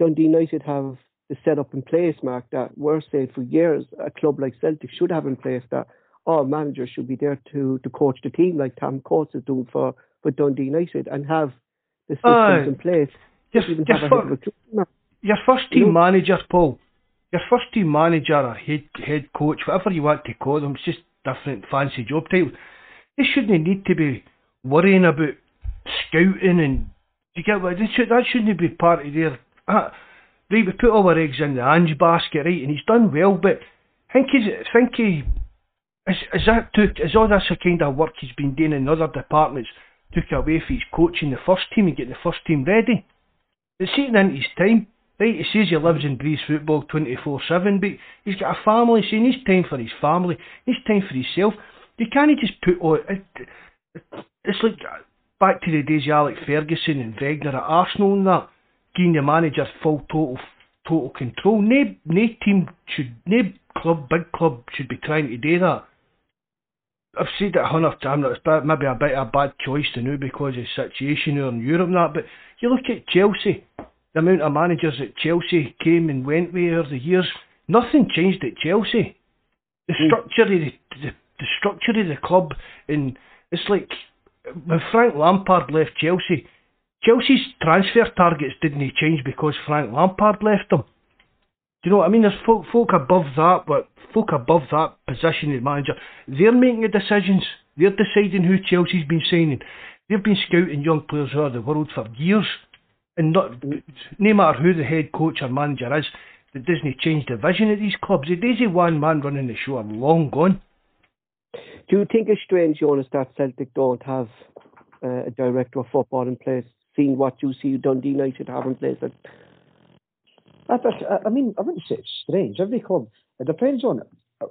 Dundee United have the setup in place, Mark, that we're saying for years a club like Celtic should have in place that all managers should be there to, to coach the team like Tam Courts is doing for, for Dundee United and have the systems uh, in place. Just, just for, your first team you know, manager, Paul. Your first team manager or head head coach, whatever you want to call them, it's just different fancy job titles. They shouldn't need to be worrying about scouting and you get what should, that shouldn't be part of their uh, right, we put all our eggs in the Ange basket, right, and he's done well, but I think he's I think he is, is that took, is all this kind of work he's been doing in other departments took away from his coaching the first team and getting the first team ready? It's eating into his time. Right, he says he lives and breathes football 24 7, but he's got a family, so he needs time for his family, he needs time for himself. You can't just put all. It, it's like back to the days of Alex Ferguson and Wenger at Arsenal and that, giving the manager full total total control. No, no team should, no club, big club should be trying to do that. I've said it a hundred times, it's maybe a bit of a bad choice to know because of the situation in Europe and that, but you look at Chelsea, the amount of managers at Chelsea came and went with over the years, nothing changed at Chelsea. The mm. structure of the, the, the structure of the club, and it's like when Frank Lampard left Chelsea, Chelsea's transfer targets didn't change because Frank Lampard left them. Do you know what I mean? There's folk, folk above that, but folk above that position as manager, they're making the decisions. They're deciding who Chelsea's been signing. They've been scouting young players around the world for years, and not no matter who the head coach or manager is, that doesn't change the vision of these clubs. The days of one man running the show are long gone. Do you think it's strange, Joonas, that Celtic don't have uh, a director of football in place, seeing what you see Dundee United have in place? I, I mean, I wouldn't say it's strange. Every club, it depends on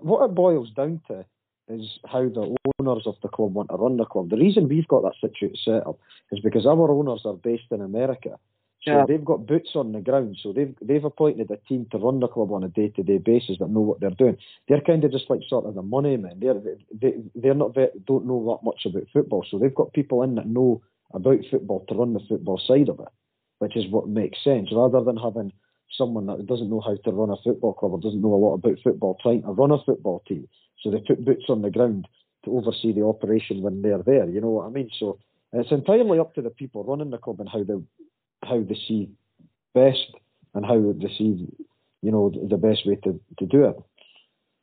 what it boils down to is how the owners of the club want to run the club. The reason we've got that situation set up is because our owners are based in America. So yeah. they've got boots on the ground. So they've they've appointed a team to run the club on a day to day basis that know what they're doing. They're kind of just like sort of the money men. They're they they're not very, don't know that much about football. So they've got people in that know about football to run the football side of it, which is what makes sense. Rather than having someone that doesn't know how to run a football club or doesn't know a lot about football trying to run a football team. So they put boots on the ground to oversee the operation when they're there. You know what I mean? So it's entirely up to the people running the club and how they how they see best and how they see you know the best way to, to do it.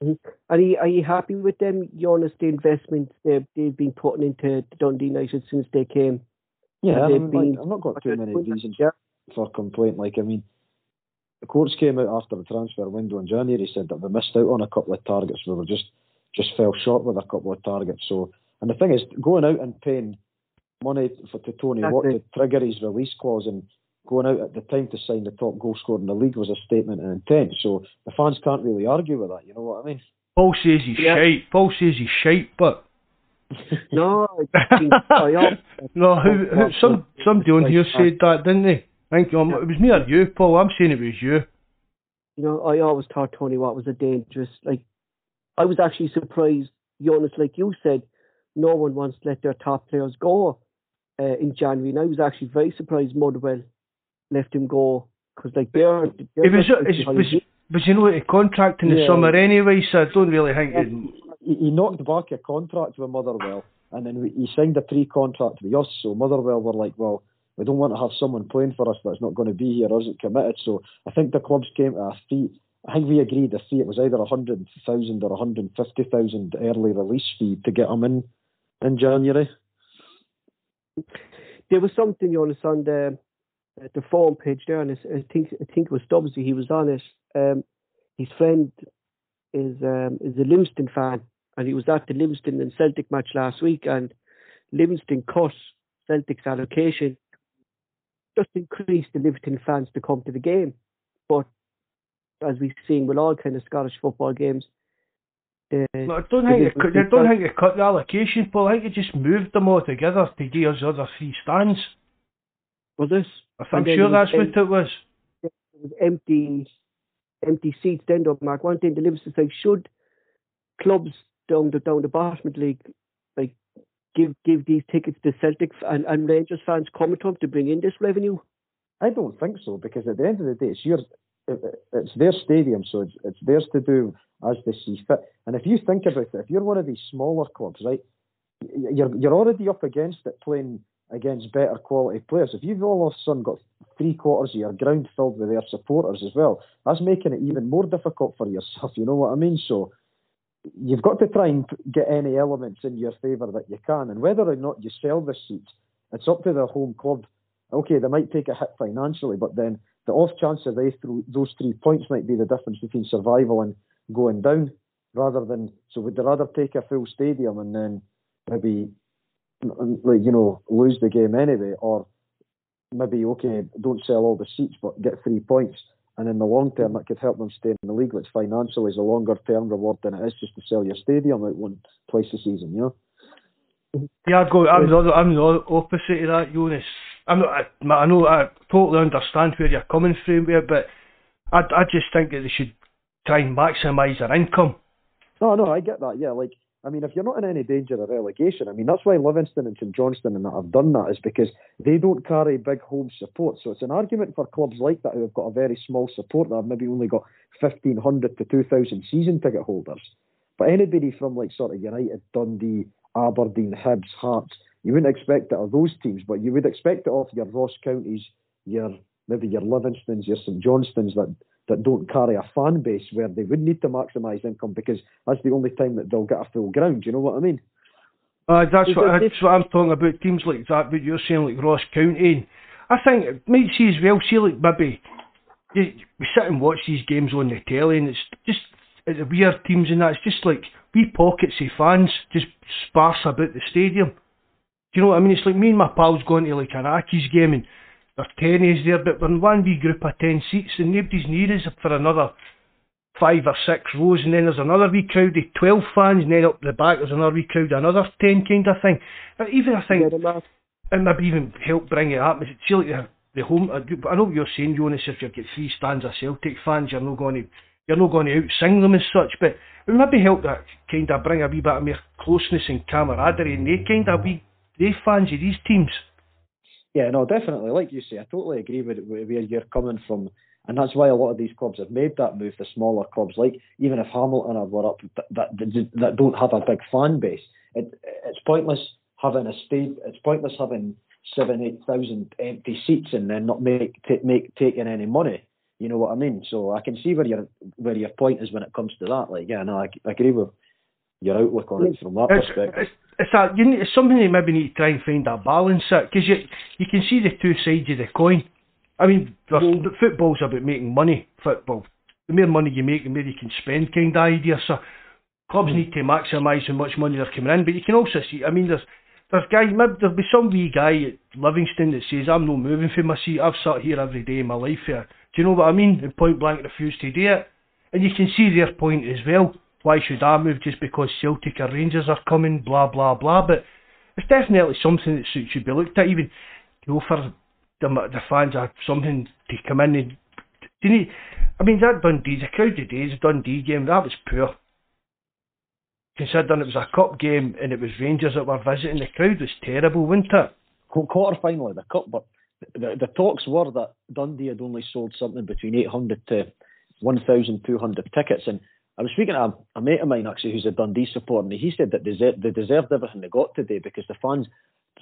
Mm-hmm. Are you are you happy with them, Joonas, the investments they've they've been putting into Dundee United since they came? Yeah, I mean, been, like, I've not got too many reasons yeah. for complaint. Like I mean, the Courts came out after the transfer window in January said that we missed out on a couple of targets. We were just just fell short with a couple of targets. So, and the thing is, going out and paying money for to Tony Watt to trigger his release clause and going out at the time to sign the top goal scorer in the league was a statement of intent. So the fans can't really argue with that. You know what I mean? Paul says he's yeah. shite. Paul says he's shite, but no, no. Who, who, some somebody on here said that, didn't they? Thank you. It was me or you, Paul. I'm saying it was you. You know, I always thought Tony Watt was a dangerous. Like, I was actually surprised, Joonas, like you said, no one wants to let their top players go uh, in January, and I was actually very surprised Motherwell left him go because, like, they're. they're it was, it was, but you know, a contract in the summer anyway, so I don't really think. Yeah. He, he knocked back a contract with Motherwell, and then he signed a pre-contract with us. So Motherwell were like, well we don't want to have someone playing for us that's not going to be here or isn't committed. So I think the clubs came to a fee. I think we agreed a fee. It was either a hundred thousand or a hundred fifty thousand early release fee to get him in in January. There was something you on the the forum page there, and I think I think it was Stubbsy. He was on it. Um, his friend is um, is a Livingston fan, and he was at the Livingston and Celtic match last week, and Livingston cut Celtic's allocation just increased the Livingston fans to come to the game. But as we've seen with all kind of Scottish football games, uh, no, I don't think it, I don't think it cut the allocation, Paul. I think it just moved them all together to give us other three stands. Was this? I'm sure that's what it was. It was empty, empty seats. Then, though, Mark. One thing the Livingston say should clubs down the down the bottom league like give give these tickets to Celtic and, and Rangers fans coming to them to bring in this revenue? I don't think so because at the end of the day, it's your it's their stadium, so it's it's theirs to do as they see fit. And if you think about it, if you're one of these smaller clubs, right, you're you're already up against it playing against better quality players. If you've all of a sudden got three quarters of your ground filled with their supporters as well, that's making it even more difficult for yourself. You know what I mean? So you've got to try and get any elements in your favour that you can. And whether or not you sell the seats, it's up to the home club. Okay, they might take a hit financially, but then the off chance of they through those three points might be the difference between survival and going down, rather than so would they rather take a full stadium and then maybe like you know lose the game anyway, or maybe okay don't sell all the seats but get three points and in the long term, that could help them stay in the league, which financially is a longer term reward than it is just to sell your stadium out one twice a season, you know? Yeah, I'd go, I'm, the, I'm the opposite of that, Joonas. I'm not, I know, I totally understand where you're coming from it, but I, I just think that they should try and maximise their income. No, no, I get that, yeah. Like, I mean, if you're not in any danger of relegation, I mean, that's why Livingston and St Johnstone and that have done that, is because they don't carry big home support. So it's an argument for clubs like that who have got a very small support that have maybe only got 1,500 to 2,000 season ticket holders. But anybody from like sort of United, Dundee, Aberdeen, Hibs, Hearts, you wouldn't expect it of those teams, but you would expect it of your Ross counties, your maybe your Livingstons, your St Johnstones that that don't carry a fan base where they would need to maximise income because that's the only time that they'll get a full ground. Do you know what I mean? Uh, that's what that's what I'm talking about. Teams like that, but you're saying like Ross County. I think it might see as well. See like maybe you, we sit and watch these games on the telly, and it's just it's weird teams and that. It's just like wee pockets of fans just sparse about the stadium. Do you know what I mean? It's like me and my pals going to like an Accies game and there's tennies there, but we're in one wee group of ten seats and nobody's near us for another five or six rows, and then there's another wee crowd of twelve fans, and then up the back there's another wee crowd, of another ten kind of thing. But even I think and maybe even help bring it up. See like the, the home. Uh, I know what you're saying, Joonas. If you get got three stands of Celtic fans, you're not going to you're not going to out sing them as such, but it maybe help that kind of bring a wee bit of more closeness and camaraderie, and they kind of be they fans of these teams. Yeah, no, definitely. Like you say, I totally agree with where you're coming from. And that's why a lot of these clubs have made that move. The smaller clubs, like even if Hamilton are were up that, that that don't have a big fan base, it, it's pointless having a state. It's pointless having seven, eight thousand empty seats and then not make t- make taking any money. You know what I mean? So I can see where your where your point is when it comes to that. Like, yeah, no, I, I agree with your outlook on it from that it's, perspective. It's, it's, a, you need, it's something you maybe need to try and find a balance at because you you can see the two sides of the coin. I mean, mm-hmm. football's about making money. Football, the more money you make, the more you can spend, kind of idea. So clubs need to maximise how much money they're coming in, but you can also see. I mean, there's there's guy, maybe there'll be some wee guy at Livingston that says I'm not moving from my seat. I've sat here every day in my life here. Do you know what I mean? And point blank refuse to do it. And you can see their point as well. Why should I move just because Celtic or Rangers are coming? Blah blah blah. But it's definitely something that should be looked at. Even you know for the the fans are something to come in and. Do you need, I mean that Dundee, the crowd the Dundee game, that was poor considering it was a cup game and it was Rangers that were visiting, the crowd was terrible, wasn't it? Quarter final of the cup, but the, the talks were that Dundee had only sold something between 800 to 1,200 tickets. And I was speaking to a, a, mate of mine actually who's a Dundee supporter, and he said that they deserved everything they got today because the fans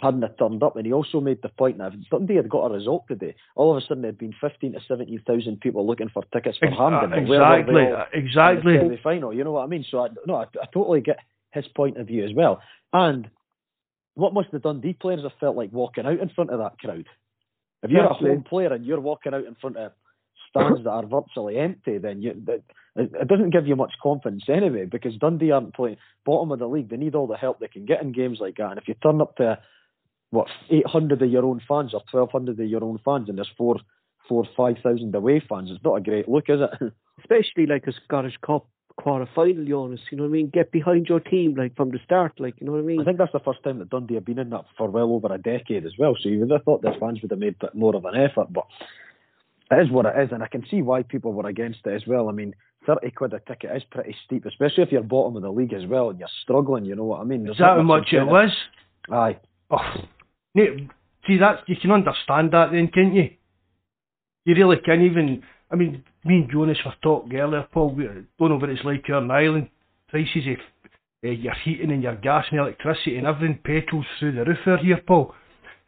hadn't turned up. And he also made the point that if Dundee had got a result today, all of a sudden there'd been 15 to 17,000 people looking for tickets for Hampden. Exactly, exactly. In the final, you know what I mean? So I, no, I, I totally get his point of view as well. And what must the Dundee players have felt like walking out in front of that crowd? If you're a home player and you're walking out in front of stands that are virtually empty, then you, that, it doesn't give you much confidence anyway. Because Dundee aren't playing bottom of the league; they need all the help they can get in games like that. And if you turn up to what 800 of your own fans or 1200 of your own fans, and there's four, four, five thousand away fans. It's not a great look, is it? Especially like a Scottish Cup quarter final, Joonas. You know what I mean? Get behind your team like from the start, like you know what I mean. I think that's the first time that Dundee have been in that for well over a decade as well. So you would have thought their fans would have made more of an effort, but it is what it is, and I can see why people were against it as well. I mean, thirty quid a ticket is pretty steep, especially if you're bottom of the league as well and you're struggling. You know what I mean? There's is that how much it was? Aye. Oh, see that you can understand that then, can't you? You really can't even. I mean, me and Joonas were talking earlier, Paul. We don't know what it's like here in Ireland. Prices of uh, your heating and your gas and electricity and everything, petrol's through the roof here, Paul.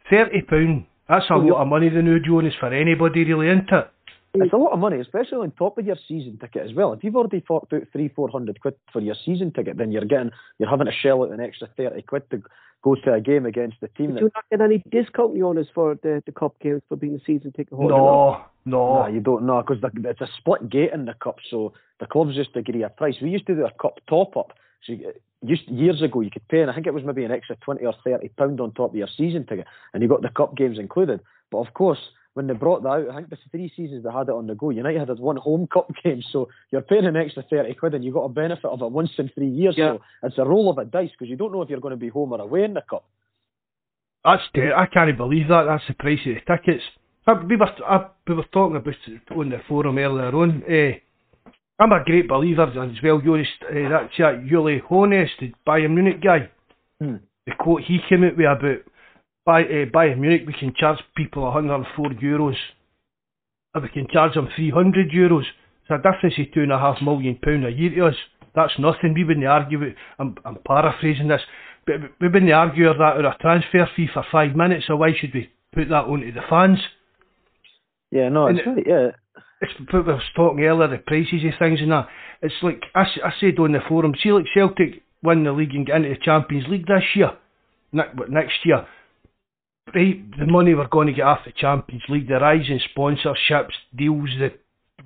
Thirty pound. That's a lot of money, the new Joonas, for anybody really, isn't it? It's a lot of money, especially on top of your season ticket as well. If you've already forked out three, four hundred quid for your season ticket, then you're getting you're having to shell out an extra thirty quid to go to a game against the team. Do You're not get any discount, Joonas, for the, the cup games for being a season ticket holder? No, no, no, you don't know because it's a split gate in the cup, so the clubs just agree a price. We used to do a cup top up. So you, used years ago, you could pay, and I think it was maybe an extra twenty or thirty pound on top of your season ticket, and you got the cup games included. But of course, when they brought that out, I think the three seasons they had it on the go, United had one home cup game, so you're paying an extra 30 quid and you got a benefit of it once in three years. Yeah. So it's a roll of a dice because you don't know if you're going to be home or away in the cup. That's ter- I can't believe that. That's the price of the tickets. I, we, were, I, we were talking about it on the forum earlier on. Uh, I'm a great believer as well. Uh, that's that Uli Hoeneß, the Bayern Munich guy. Hmm. The quote he came out with about by uh, Bayern Munich, we can charge people 104 euros. Or we can charge them 300 euros. It's a difference of two and a half million pound a year to us. That's nothing. We wouldn't argue. It. I'm, I'm paraphrasing this, but we wouldn't argue that or a transfer fee for five minutes. So why should we put that onto the fans? Yeah, no, it's and, right. Yeah, it's we was talking earlier, the prices of things and that. It's like I, I said on the forum. See, like Celtic win the league and get into the Champions League this year, ne- but next year. The money we're going to get off the Champions League, the rise in sponsorships, deals, the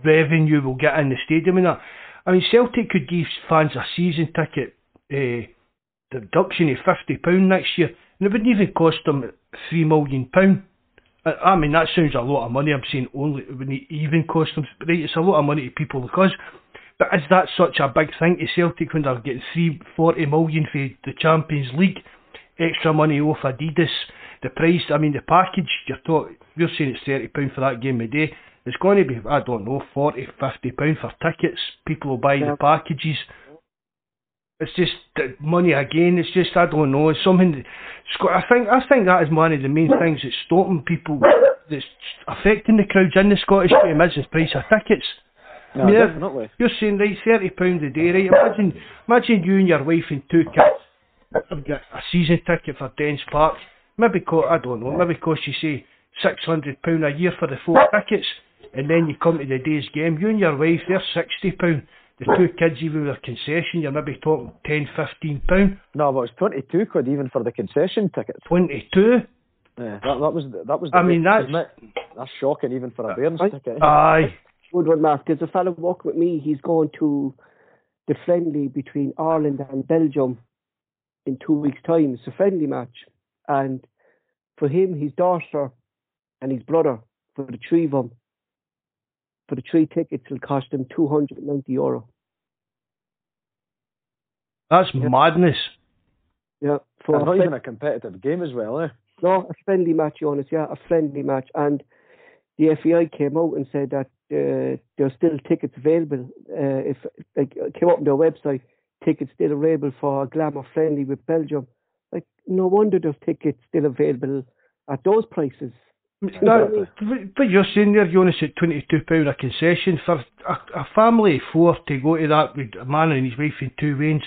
revenue we'll get in the stadium and that. I mean, Celtic could give fans a season ticket uh, deduction of fifty pound next year, and it wouldn't even cost them three million pound. I, I mean, that sounds a lot of money. I'm saying only it wouldn't even cost them. Right, it's a lot of money to people because. But is that such a big thing to Celtic when they're getting three forty million for the Champions League, extra money off Adidas, the price? I mean, the package you're talking. You're saying it's thirty pound for that game a day. It's going to be I don't know 40, 50 pound for tickets. People will buy the packages. It's just the money again. It's just I don't know. It's something. that- I think I think that is one of the main things that's stopping people. That's affecting the crowds in the Scottish game is the price of tickets. No, Yeah. definitely. You're saying right, thirty pound a day, right? Imagine, imagine you and your wife and two kids have got a season ticket for Dens Park. Maybe co- I don't know. Maybe cost you say six hundred pound a year for the four tickets, and then you come to the day's game. You and your wife, they're sixty pound. The two kids, even with their concession, you're maybe talking 10, 15 pound. No, but it's twenty two quid even for the concession tickets. Twenty two. Yeah, that, that was that was. The I mean, that's- isn't that's shocking even for a Bairns I- ticket. Aye. Good one, Mark. There's a fellow walking with me. He's going to the friendly between Ireland and Belgium in two weeks' time. It's a friendly match. And for him, his daughter and his brother, for the three of them, for the three tickets, it will cost them 290 euro. That's madness. Yeah, for It's a not even a competitive game as well, eh? No, a friendly match, Joonas. Yeah, a friendly match. And the FAI came out and said that uh, there's still tickets available. Uh, if like came up on their website, tickets still available for a glamour friendly with Belgium. Like no wonder there's tickets still available at those prices. That, but you're saying there, Joonas, at £22 a concession for a, a family of four to go to that with a man and his wife and two wains.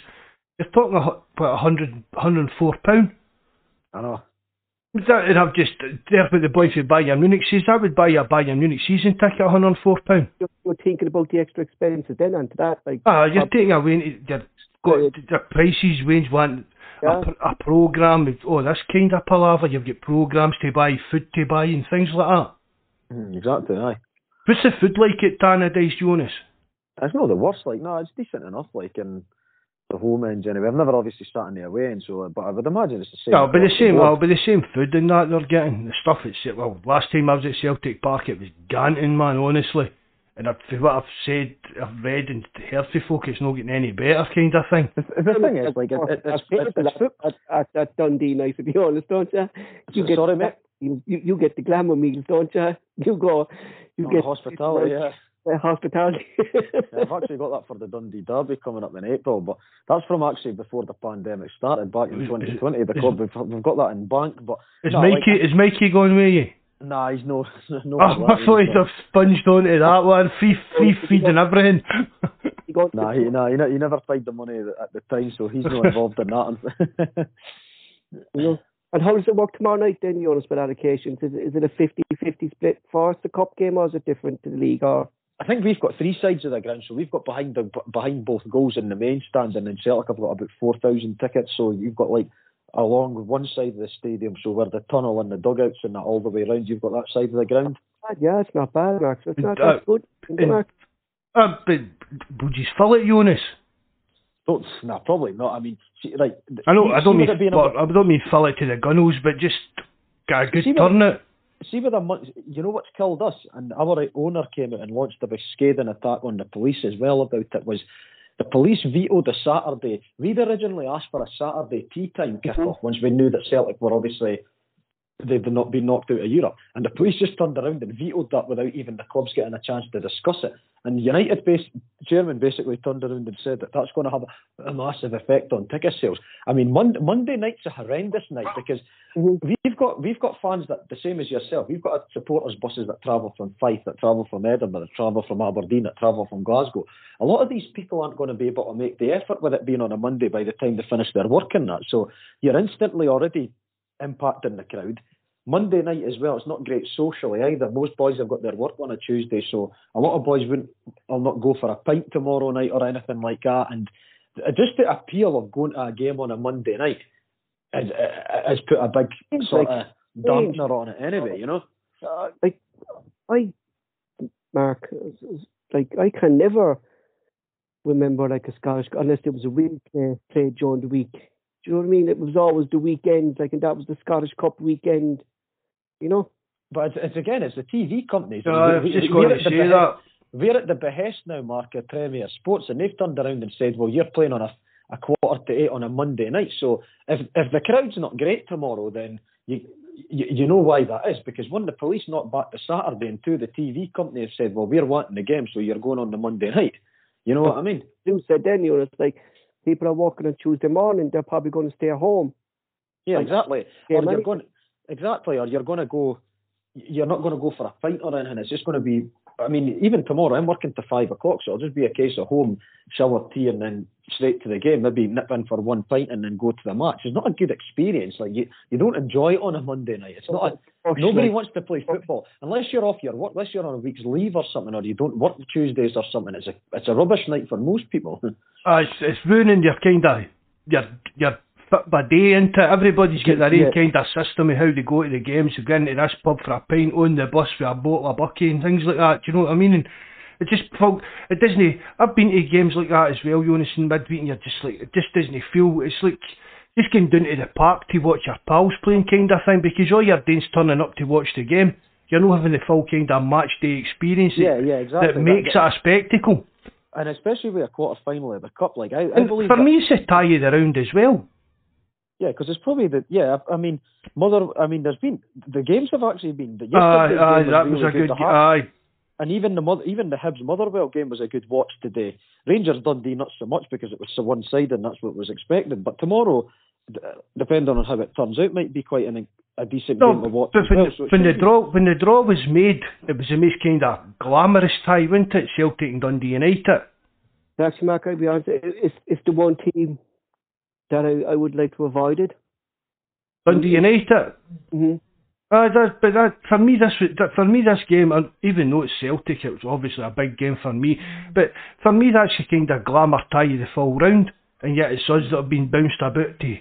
You're talking about £100, £104. I know. That, and I've just, there with the boy from Bayern Munich says, that would buy a Bayern Munich season ticket at £104. You're, you're thinking about the extra expenses then and that. Like Ah, you're taking away, you've got the prices, Wayne's want Yeah. a, a programme, with, oh, this kind of palaver, you've got programmes to buy, food to buy and things like that. Mm, exactly, aye. What's the food like at Tannadice, Joonas? It's not the worst, like, no, it's decent enough, like, in the home ends anyway. I've never obviously sat in the away end, so, but I would imagine it's the same. Yeah, it'll be the same. Well, it'll be the same food and that they're getting. The stuff it's well, last time I was at Celtic Park, it was ganting, man. Honestly, and I've, for what I've said, I've read and heard from folk, it's not getting any better, kind of thing. The, the thing is, like, it, it, it's, Dundee night, to be honest, don't you? You get Sorry, mate? You, you you get the glamour meals, don't you? You go, you Oh, get hospitality, yeah. uh, hospitality. yeah. I've actually got that for the Dundee Derby coming up in April, but that's from actually before the pandemic started back in 2020. The club, we've, we've got that in bank, but Is no, Mikey like, is Mikey going with you? Nah, he's no, no. Oh, I thought he'd have sponged onto that one, free free feed and everything. you go, Nah, he, nah, he, ne- he never paid the money at the time, so he's not involved in that. And how does it work tomorrow night then, Joonas, with allocations? Is it, is it a 50-50 split for us, the cup game, or is it different to the league? Or I think we've got three sides of the ground, so we've got behind the behind both goals in the main stand, and then Celtic have got about four thousand tickets. So you've got like along one side of the stadium, so where the tunnel and the dugouts and that all the way around, you've got that side of the ground. yeah, it's not bad, Max. It's not Uh, that good. and- uh, but would you fill it, Joonas? Don't, nah, probably not. I mean, see, right. I know see- I don't see mean with it being a- well, I don't mean fill it to the gunnels, but just get a good See, but- turnout. see with a you know what's killed us, and our owner came out and launched a big scathing attack on the police as well about it was the police vetoed a Saturday. We'd originally asked for a Saturday tea time kick-off mm-hmm. once we knew that Celtic were obviously they'd not been knocked out of Europe, and the police just turned around and vetoed that without even the clubs getting a chance to discuss it. And United base chairman basically turned around and said that that's going to have a, a massive effect on ticket sales. I mean, Monday, Monday night's a horrendous night because mm-hmm. we've got we've got fans that the same as yourself. We've got supporters buses that travel from Fife, that travel from Edinburgh, that travel from Aberdeen, that travel from Glasgow. A lot of these people aren't going to be able to make the effort with it being on a Monday by the time they finish their work and that. So you're instantly already impacting the crowd. Monday night as well. It's not great socially either. Most boys have got their work on a Tuesday, so a lot of boys wouldn't. I'll not go for a pint tomorrow night or anything like that. And just the appeal of going to a game on a Monday night has, has put a big sort of dampener on it anyway. You know, uh, like I, Mark, like I can never remember like a Scottish unless it was a win play played during the week. Do you know what I mean? It was always the weekend, like, and that was the Scottish Cup weekend you know. But it's, it's again, it's the TV companies. No, I was just going to say behest, that. We're at the behest now, Mark, of Premier Sports, and they've turned around and said, well, you're playing on a, a quarter to eight on a Monday night. So if if the crowd's not great tomorrow, then you, you, you know why that is. Because one, the police not back the Saturday, and two, the TV company have said, well, we're wanting the game, so you're going on the Monday night. You know what I mean? You said then, you know, it's like people are working on Tuesday morning, they're probably going to stay at home. Yeah, exactly. Or you're going, exactly, or you're going to go you're not going to go for a fight or anything. It's just going to be. I mean, even tomorrow I'm working to five o'clock, so it'll just be a case of home, shower, tea, and then straight to the game. Maybe nip in for one pint and then go to the match. It's not a good experience. Like you, you don't enjoy it on a Monday night. It's not. A, nobody wants to play football unless you're off your work, unless you're on a week's leave or something, or you don't work Tuesdays or something. It's a it's a rubbish night for most people. uh, it's, it's ruining your kind of your your fit by day into it. Everybody's got their own kind of system of how they go to the games. You go into this pub for a pint, on the bus for a bottle of bucky and things like that. Do you know what I mean? And it just it doesn't. I've been to games like that as well, Joonas, in midweek, and you're just like it just doesn't feel. It's like just going down to the park to watch your pals playing kind of thing because all you're doing is turning up to watch the game. You're not having the full kind of match day experience. Yeah, yeah, exactly. That makes that, it a spectacle. And especially with a quarter final of the cup, like I, I believe. For that, me, it's a tie of the round as well. Yeah, because it's probably the yeah. I mean, mother. I mean, there's been the games have actually been. The aye, aye, that was, really a good. aye. And even the mother, even the Hibs Motherwell game was a good watch today. Rangers Dundee not so much because it was so one sided and that's what was expected. But tomorrow, depending on how it turns out, might be quite an, a decent no, game to watch. But when, well, so when the draw when the draw was made, it was a most kind of glamorous tie, wasn't it? Celtic and Dundee United. Actually, Mark, I'll be honest, it's, it's the one team that I, I would like to avoid it. Dundee United. Mm-hmm. Uh, that, but that for me, this that, for me this game, and even though it's Celtic, it was obviously a big game for me. But for me, that's the kind of glamour tie the full round, and yet it's us that have been bounced about to.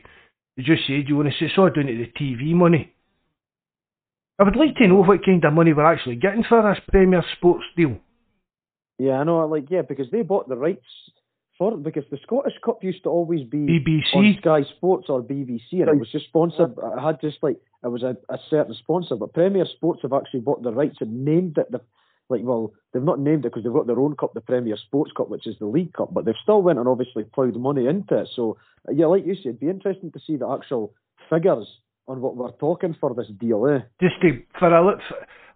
You just said you want to say so down to the TV money. I would like to know what kind of money we're actually getting for this Premier Sports deal. Yeah, I know. Like, yeah, because they bought the rights for because the Scottish Cup used to always be BBC on Sky Sports or BBC, and it was just sponsored. I had just like it was a, a certain sponsor, but Premier Sports have actually bought the rights and named it the like well they've not named it because they've got their own cup, the Premier Sports Cup, which is the League Cup, but they've still went and obviously ploughed money into it. So yeah, like you said, it'd be interesting to see the actual figures on what we're talking for this deal. Eh? Just to, for a look,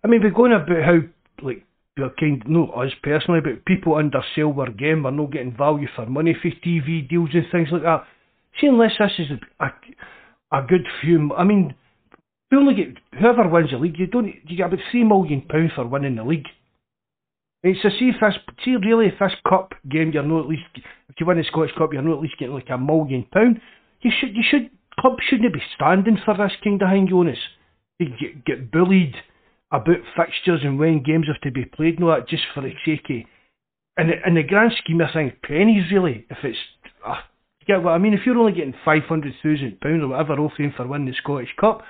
I mean, we're going about how like we're kind not us personally, but people under Silver Game are not getting value for money for TV deals and things like that. See, unless this is a, a, good few, I mean, you only get whoever wins the league. You don't you get about three million pound for winning the league. It's a see if this see really if this cup game you're not at least if you win the Scottish Cup you're not at least getting like a million pound. You should you should club shouldn't be standing for this kind of thing, Joonas. You get, get bullied about fixtures and when games have to be played and all that just for the sake of. In the, in the grand scheme of things, pennies really. If it's. Uh, you get what I mean? If you're only getting £500,000 or whatever offering for winning the Scottish Cup,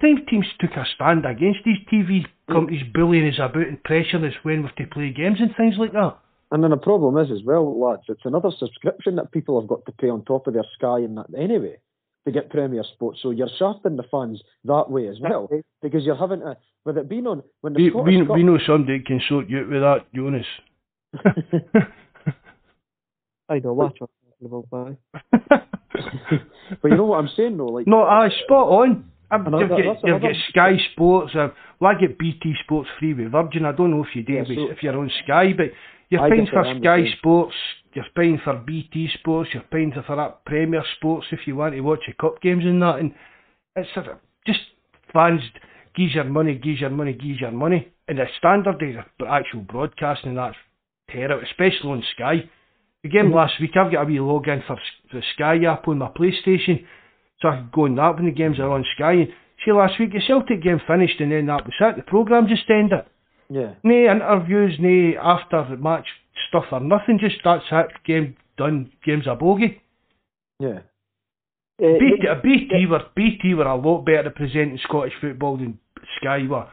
time teams took a stand against these TV companies bullying us about and pressuring us when we have to play games and things like that. And then the problem is as well, lads, it's another subscription that people have got to pay on top of their Sky and that anyway to get Premier Sports. So you're shafting the fans that way as well because you're having to with it being on when the we, we, Cup, we know somebody can sort you out with that, Joonas. I know what you're talking about, but you know what I'm saying though, like no, I spot on. I've, you've, got, you've got Sky Sports. Uh, well, I get BT Sports free with Virgin. I don't know if you do Yeah, so- if you're on Sky, but you're paying for it, I'm the Sky. Sports. You're paying for BT Sports. You're paying for that Premier Sports if you want to watch your cup games and that. And it's sort of just fans gives your money, gives your money, gives your money. And the standard is actual broadcasting that's terrible, especially on Sky. The game mm-hmm. last week, I've got a wee login for the Sky app on my PlayStation, so I can go on that when the games are on Sky. And See, last week the Celtic game finished and then that was it. The programme just ended. Yeah. No interviews, no after the match stuff or nothing. Just that's it. Game done. Game's a bogey. Yeah. Uh, BT, BT were BT were a lot better at presenting Scottish football than Sky were.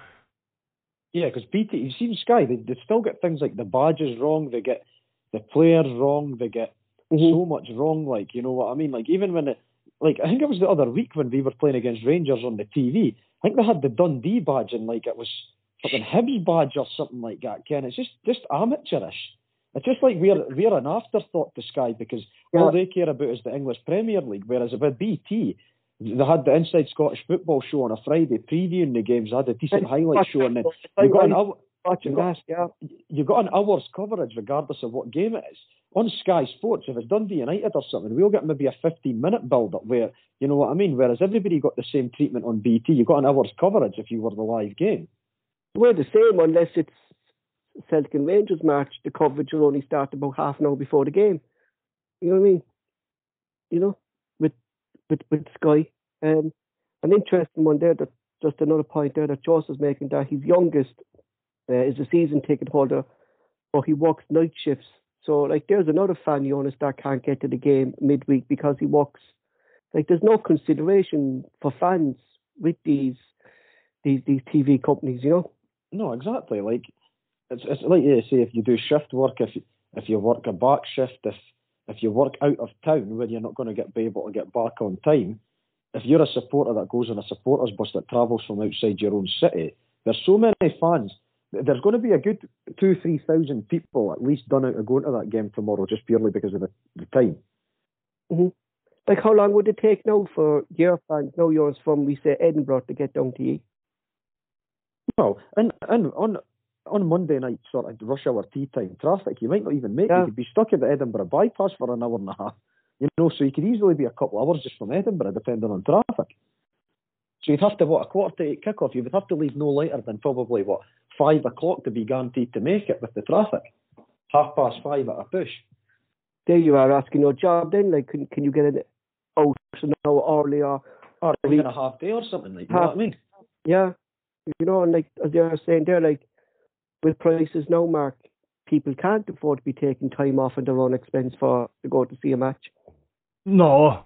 Yeah, because BT, you've seen Sky, they, they still get things like the badges wrong, they get the players wrong, they get Mhm. so much wrong. Like, you know what I mean? Like, even when it, like, I think it was the other week when we were playing against Rangers on the TV. I think they had the Dundee badge and like it was fucking Hibs badge or something like that. Ken, it's just just amateurish. It's just like we're we're an afterthought to Sky because all they care about is the English Premier League. Whereas with BT, they had the Inside Scottish Football show on a Friday previewing the games. They had a decent highlight show, and then you got an hour, you got- yeah. you got an hour's coverage regardless of what game it is. On Sky Sports, if it's Dundee United or something, we'll get maybe a 15 minute build up where, you know what I mean? Whereas everybody got the same treatment on BT. You got an hour's coverage if you were the live game. We're the same unless it's Celtic and Rangers match. The coverage will only start about half an hour before the game. You know what I mean? You know, with with with Sky. Um, an interesting one there. That just another point there that Joss is making that his youngest uh, is a season ticket holder, but he works night shifts. So like, there's another fan Joonas that can't get to the game midweek because he works. Like, there's no consideration for fans with these these these TV companies. You know. No, exactly. Like it's it's like you say, if you do shift work, if you, if you work a back shift, if if you work out of town where you're not going to get be able to get back on time, if you're a supporter that goes on a supporters bus that travels from outside your own city, there's so many fans. There's going to be a good two, three thousand people at least done out of going to that game tomorrow, just purely because of the, the time. Mm-hmm. Like, how long would it take now for your fans, now yours from, we say, Edinburgh to get down to you? Well, and and on on Monday night, sort of rush hour tea time traffic, you might not even make. it. Yeah. You could be stuck at the Edinburgh bypass for an hour and a half. You know, so you could easily be a couple of hours just from Edinburgh, depending on traffic. So you'd have to what a quarter to eight kickoff. You would have to leave no later than probably what five o'clock to be guaranteed to make it with the traffic. Half past five at a push. There you are asking your job then. Like, can, can you get it out an hour early or, even a half day or something like. You know Half- what I mean? yeah, you know, and like, as they are saying there, like, with prices now, Mark, people can't afford to be taking time off at their own expense for to go to see a match. No,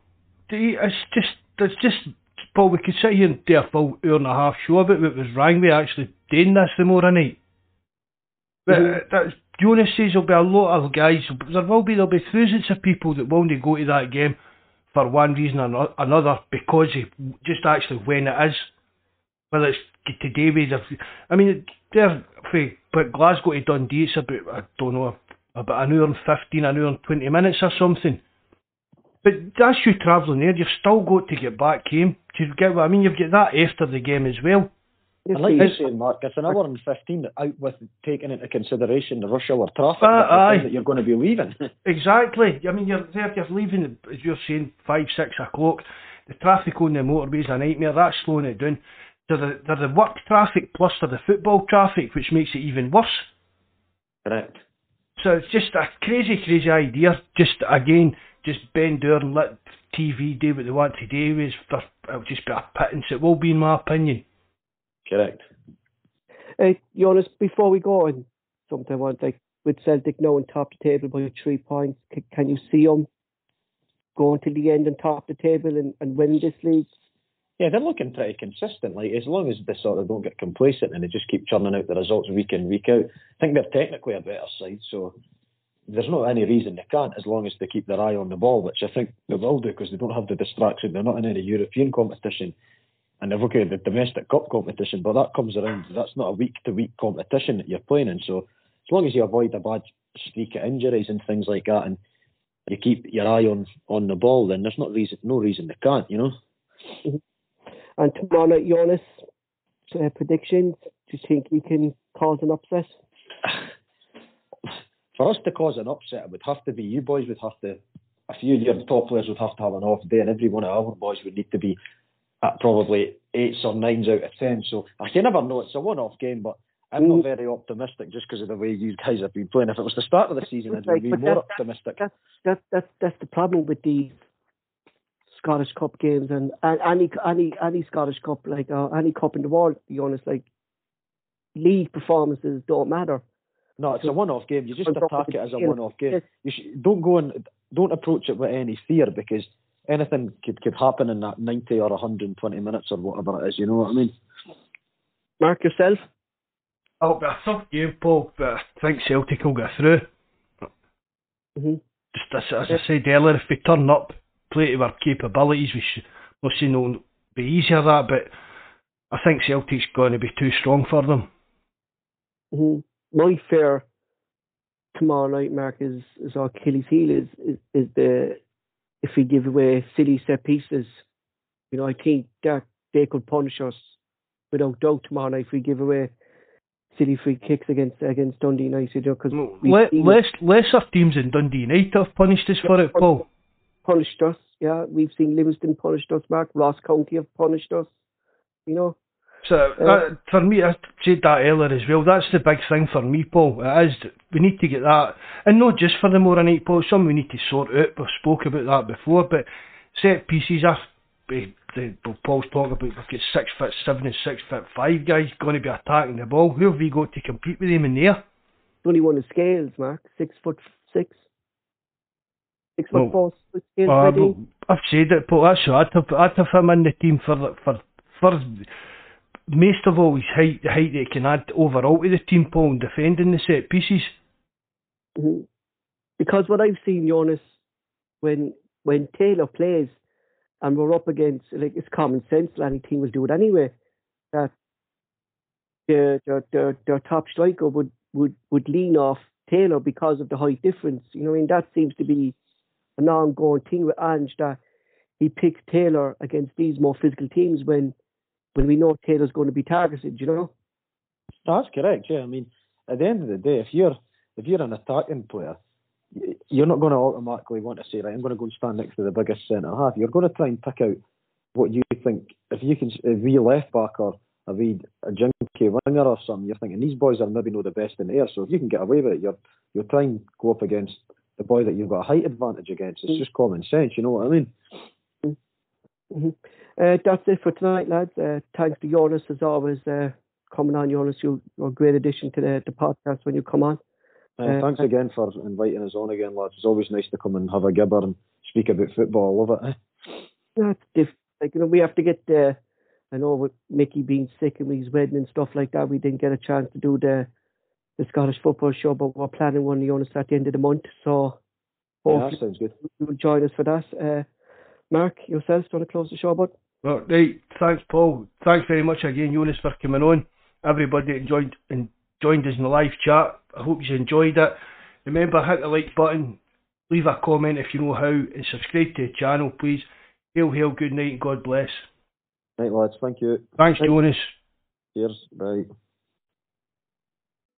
The- it's just it's just. Paul, we could sit here and do a full hour and a half show about it. was wrong with actually doing this tomorrow night. But Mhm. uh, that's, Joonas says there'll be a lot of guys. There will be there'll be thousands of people that won't go to that game for one reason or another because of just actually when it is. Whether it's today with I mean, they're for but Glasgow to Dundee it's about I don't know about an hour and fifteen, an hour and twenty minutes or something. But that's you travelling there. You've still got to get back home. Do you get what I mean? You've got that after the game as well. You And like you're saying, Mark, it's an hour and fifteen out with taking into consideration the rush hour traffic Uh, that, the aye. time that you're going to be leaving. Exactly. I mean, you're there. You're leaving as you're saying five, six o'clock. The traffic on the motorway's a nightmare. That's slowing it down. They're the, they're the work traffic plus they're the football traffic, which makes it even worse. Correct. So it's just a crazy, crazy idea. Just again, just bend over and let TV do what they want to do. Is it'll just be a pittance. It will be, in my opinion. Correct. Hey, Joonas, before we go on, something I want, like, with Celtic now on top of the table by three points, c- can you see them going to the end and top of the table and, and win this league? Yeah, they're looking pretty consistent. Like as long as they sort of don't get complacent and they just keep churning out the results week in week out. I think they're technically a better side, so there's not any reason they can't as long as they keep their eye on the ball, which I think they will do because they don't have the distraction. They're not in any European competition, and they've okay the domestic cup competition, but that comes around. That's not a week to week competition that you're playing in. So as long as you avoid a bad streak of injuries and things like that, and you keep your eye on on the ball, then there's not reason no reason they can't. You know. Mm-hmm. And tomorrow night, Joonas, uh, predictions, do you think he can cause an upset? for us to cause an upset, it would have to be you boys would have to, a few of your top players would have to have an off day, and every one of our boys would need to be at probably eights or nines out of ten. So I can never know. It's a one-off game, but I'm not very optimistic just because of the way you guys have been playing. If it was the start of the season, I'd be more that- optimistic. That's that's that's that's the problem with these Scottish Cup games and, and any any any Scottish Cup like uh, any cup in the world. To be honest, like league performances don't matter. No, it's a one-off game. You just attack it as a one-off game. You should, don't go and don't approach it with any fear because anything could could happen in that 90 or 120 minutes or whatever it is. You know what I mean? Mark yourself. Oh, but a tough game, Paul. But I think Celtic will get through. Mm-hmm. Just as, as I said earlier, if we turn up, play to our capabilities, we should. Not saying it'll be easier that, but I think Celtic's going to be too strong for them. Mm-hmm. My fear tomorrow night, Mark, is, is our Achilles heel is, is is the if we give away silly set pieces. You know, I think that they could punish us without doubt tomorrow night if we give away silly free kicks against against Dundee United. Because Le- less lesser teams in Dundee United have punished us for it, Paul. Punished us, yeah. We've seen Livingston punished us, Mark. Ross County have punished us. You know. So that, for me, I said that earlier as well. That's the big thing for me, Paul. It is we need to get that, and not just for the more night, Paul. Some we need to sort out. We've spoke about that before, but set pieces. Eh, the, the, Paul's talking about we've got six foot seven and six foot five guys going to be attacking the ball. Who have we got to compete with them in there? Only one of Scales, Mark. Six foot six. Six foot four. I've, I've said it, Paul. That's I'd have, I'd have him in the team for for for most of all his height, the height that he can add overall to the team, Paul, and defending the set pieces. hmm Because what I've seen, Joonas, when when Taylor plays, and we're up against like it's common sense. Any team will do it anyway. That their their their, their top striker would, would would lean off Taylor because of the height difference. You know, I mean that seems to be an ongoing thing with Ange that he picks Taylor against these more physical teams when when we know Taylor's going to be targeted. You know. That's correct. Yeah, I mean, at the end of the day, if you're if you're an attacking player, you're not going to automatically want to say, right, I'm going to go and stand next to the biggest centre half. You're going to try and pick out what you think. If you can, a wee left back or a wee a junky winger or something, you're thinking these boys are maybe not the best in the air. So if you can get away with it, you're you're trying to go up against the boy that you've got a height advantage against. It's just common sense. You know what I mean? hmm Uh, that's it for tonight, lads. Uh, thanks to Joonas as always. Uh, coming on, Joonas, you, you're a great addition to the, the podcast when you come on. Uh, Uh, thanks again for inviting us on again, lads. It's always nice to come and have a gibber and speak about football. I love it. Eh? That's diff- like you know we have to get the. I know with Mickey being sick and with his wedding and stuff like that, we didn't get a chance to do the the Scottish football show, but we're planning one, Joonas, at the end of the month. So Yeah, hopefully that sounds good. you'll join us for that. Uh, Mark, yourself, do you want to close the show, bud? Well, right, thanks, Paul. Thanks very much again, Joonas, for coming on. Everybody enjoyed and joined us in the live chat. I hope you enjoyed it. Remember, hit the like button, leave a comment if you know how, and subscribe to the channel, please. Hail, hail, good night, and God bless. Right, lads. Thank you. Thanks, Joonas. Cheers. Bye.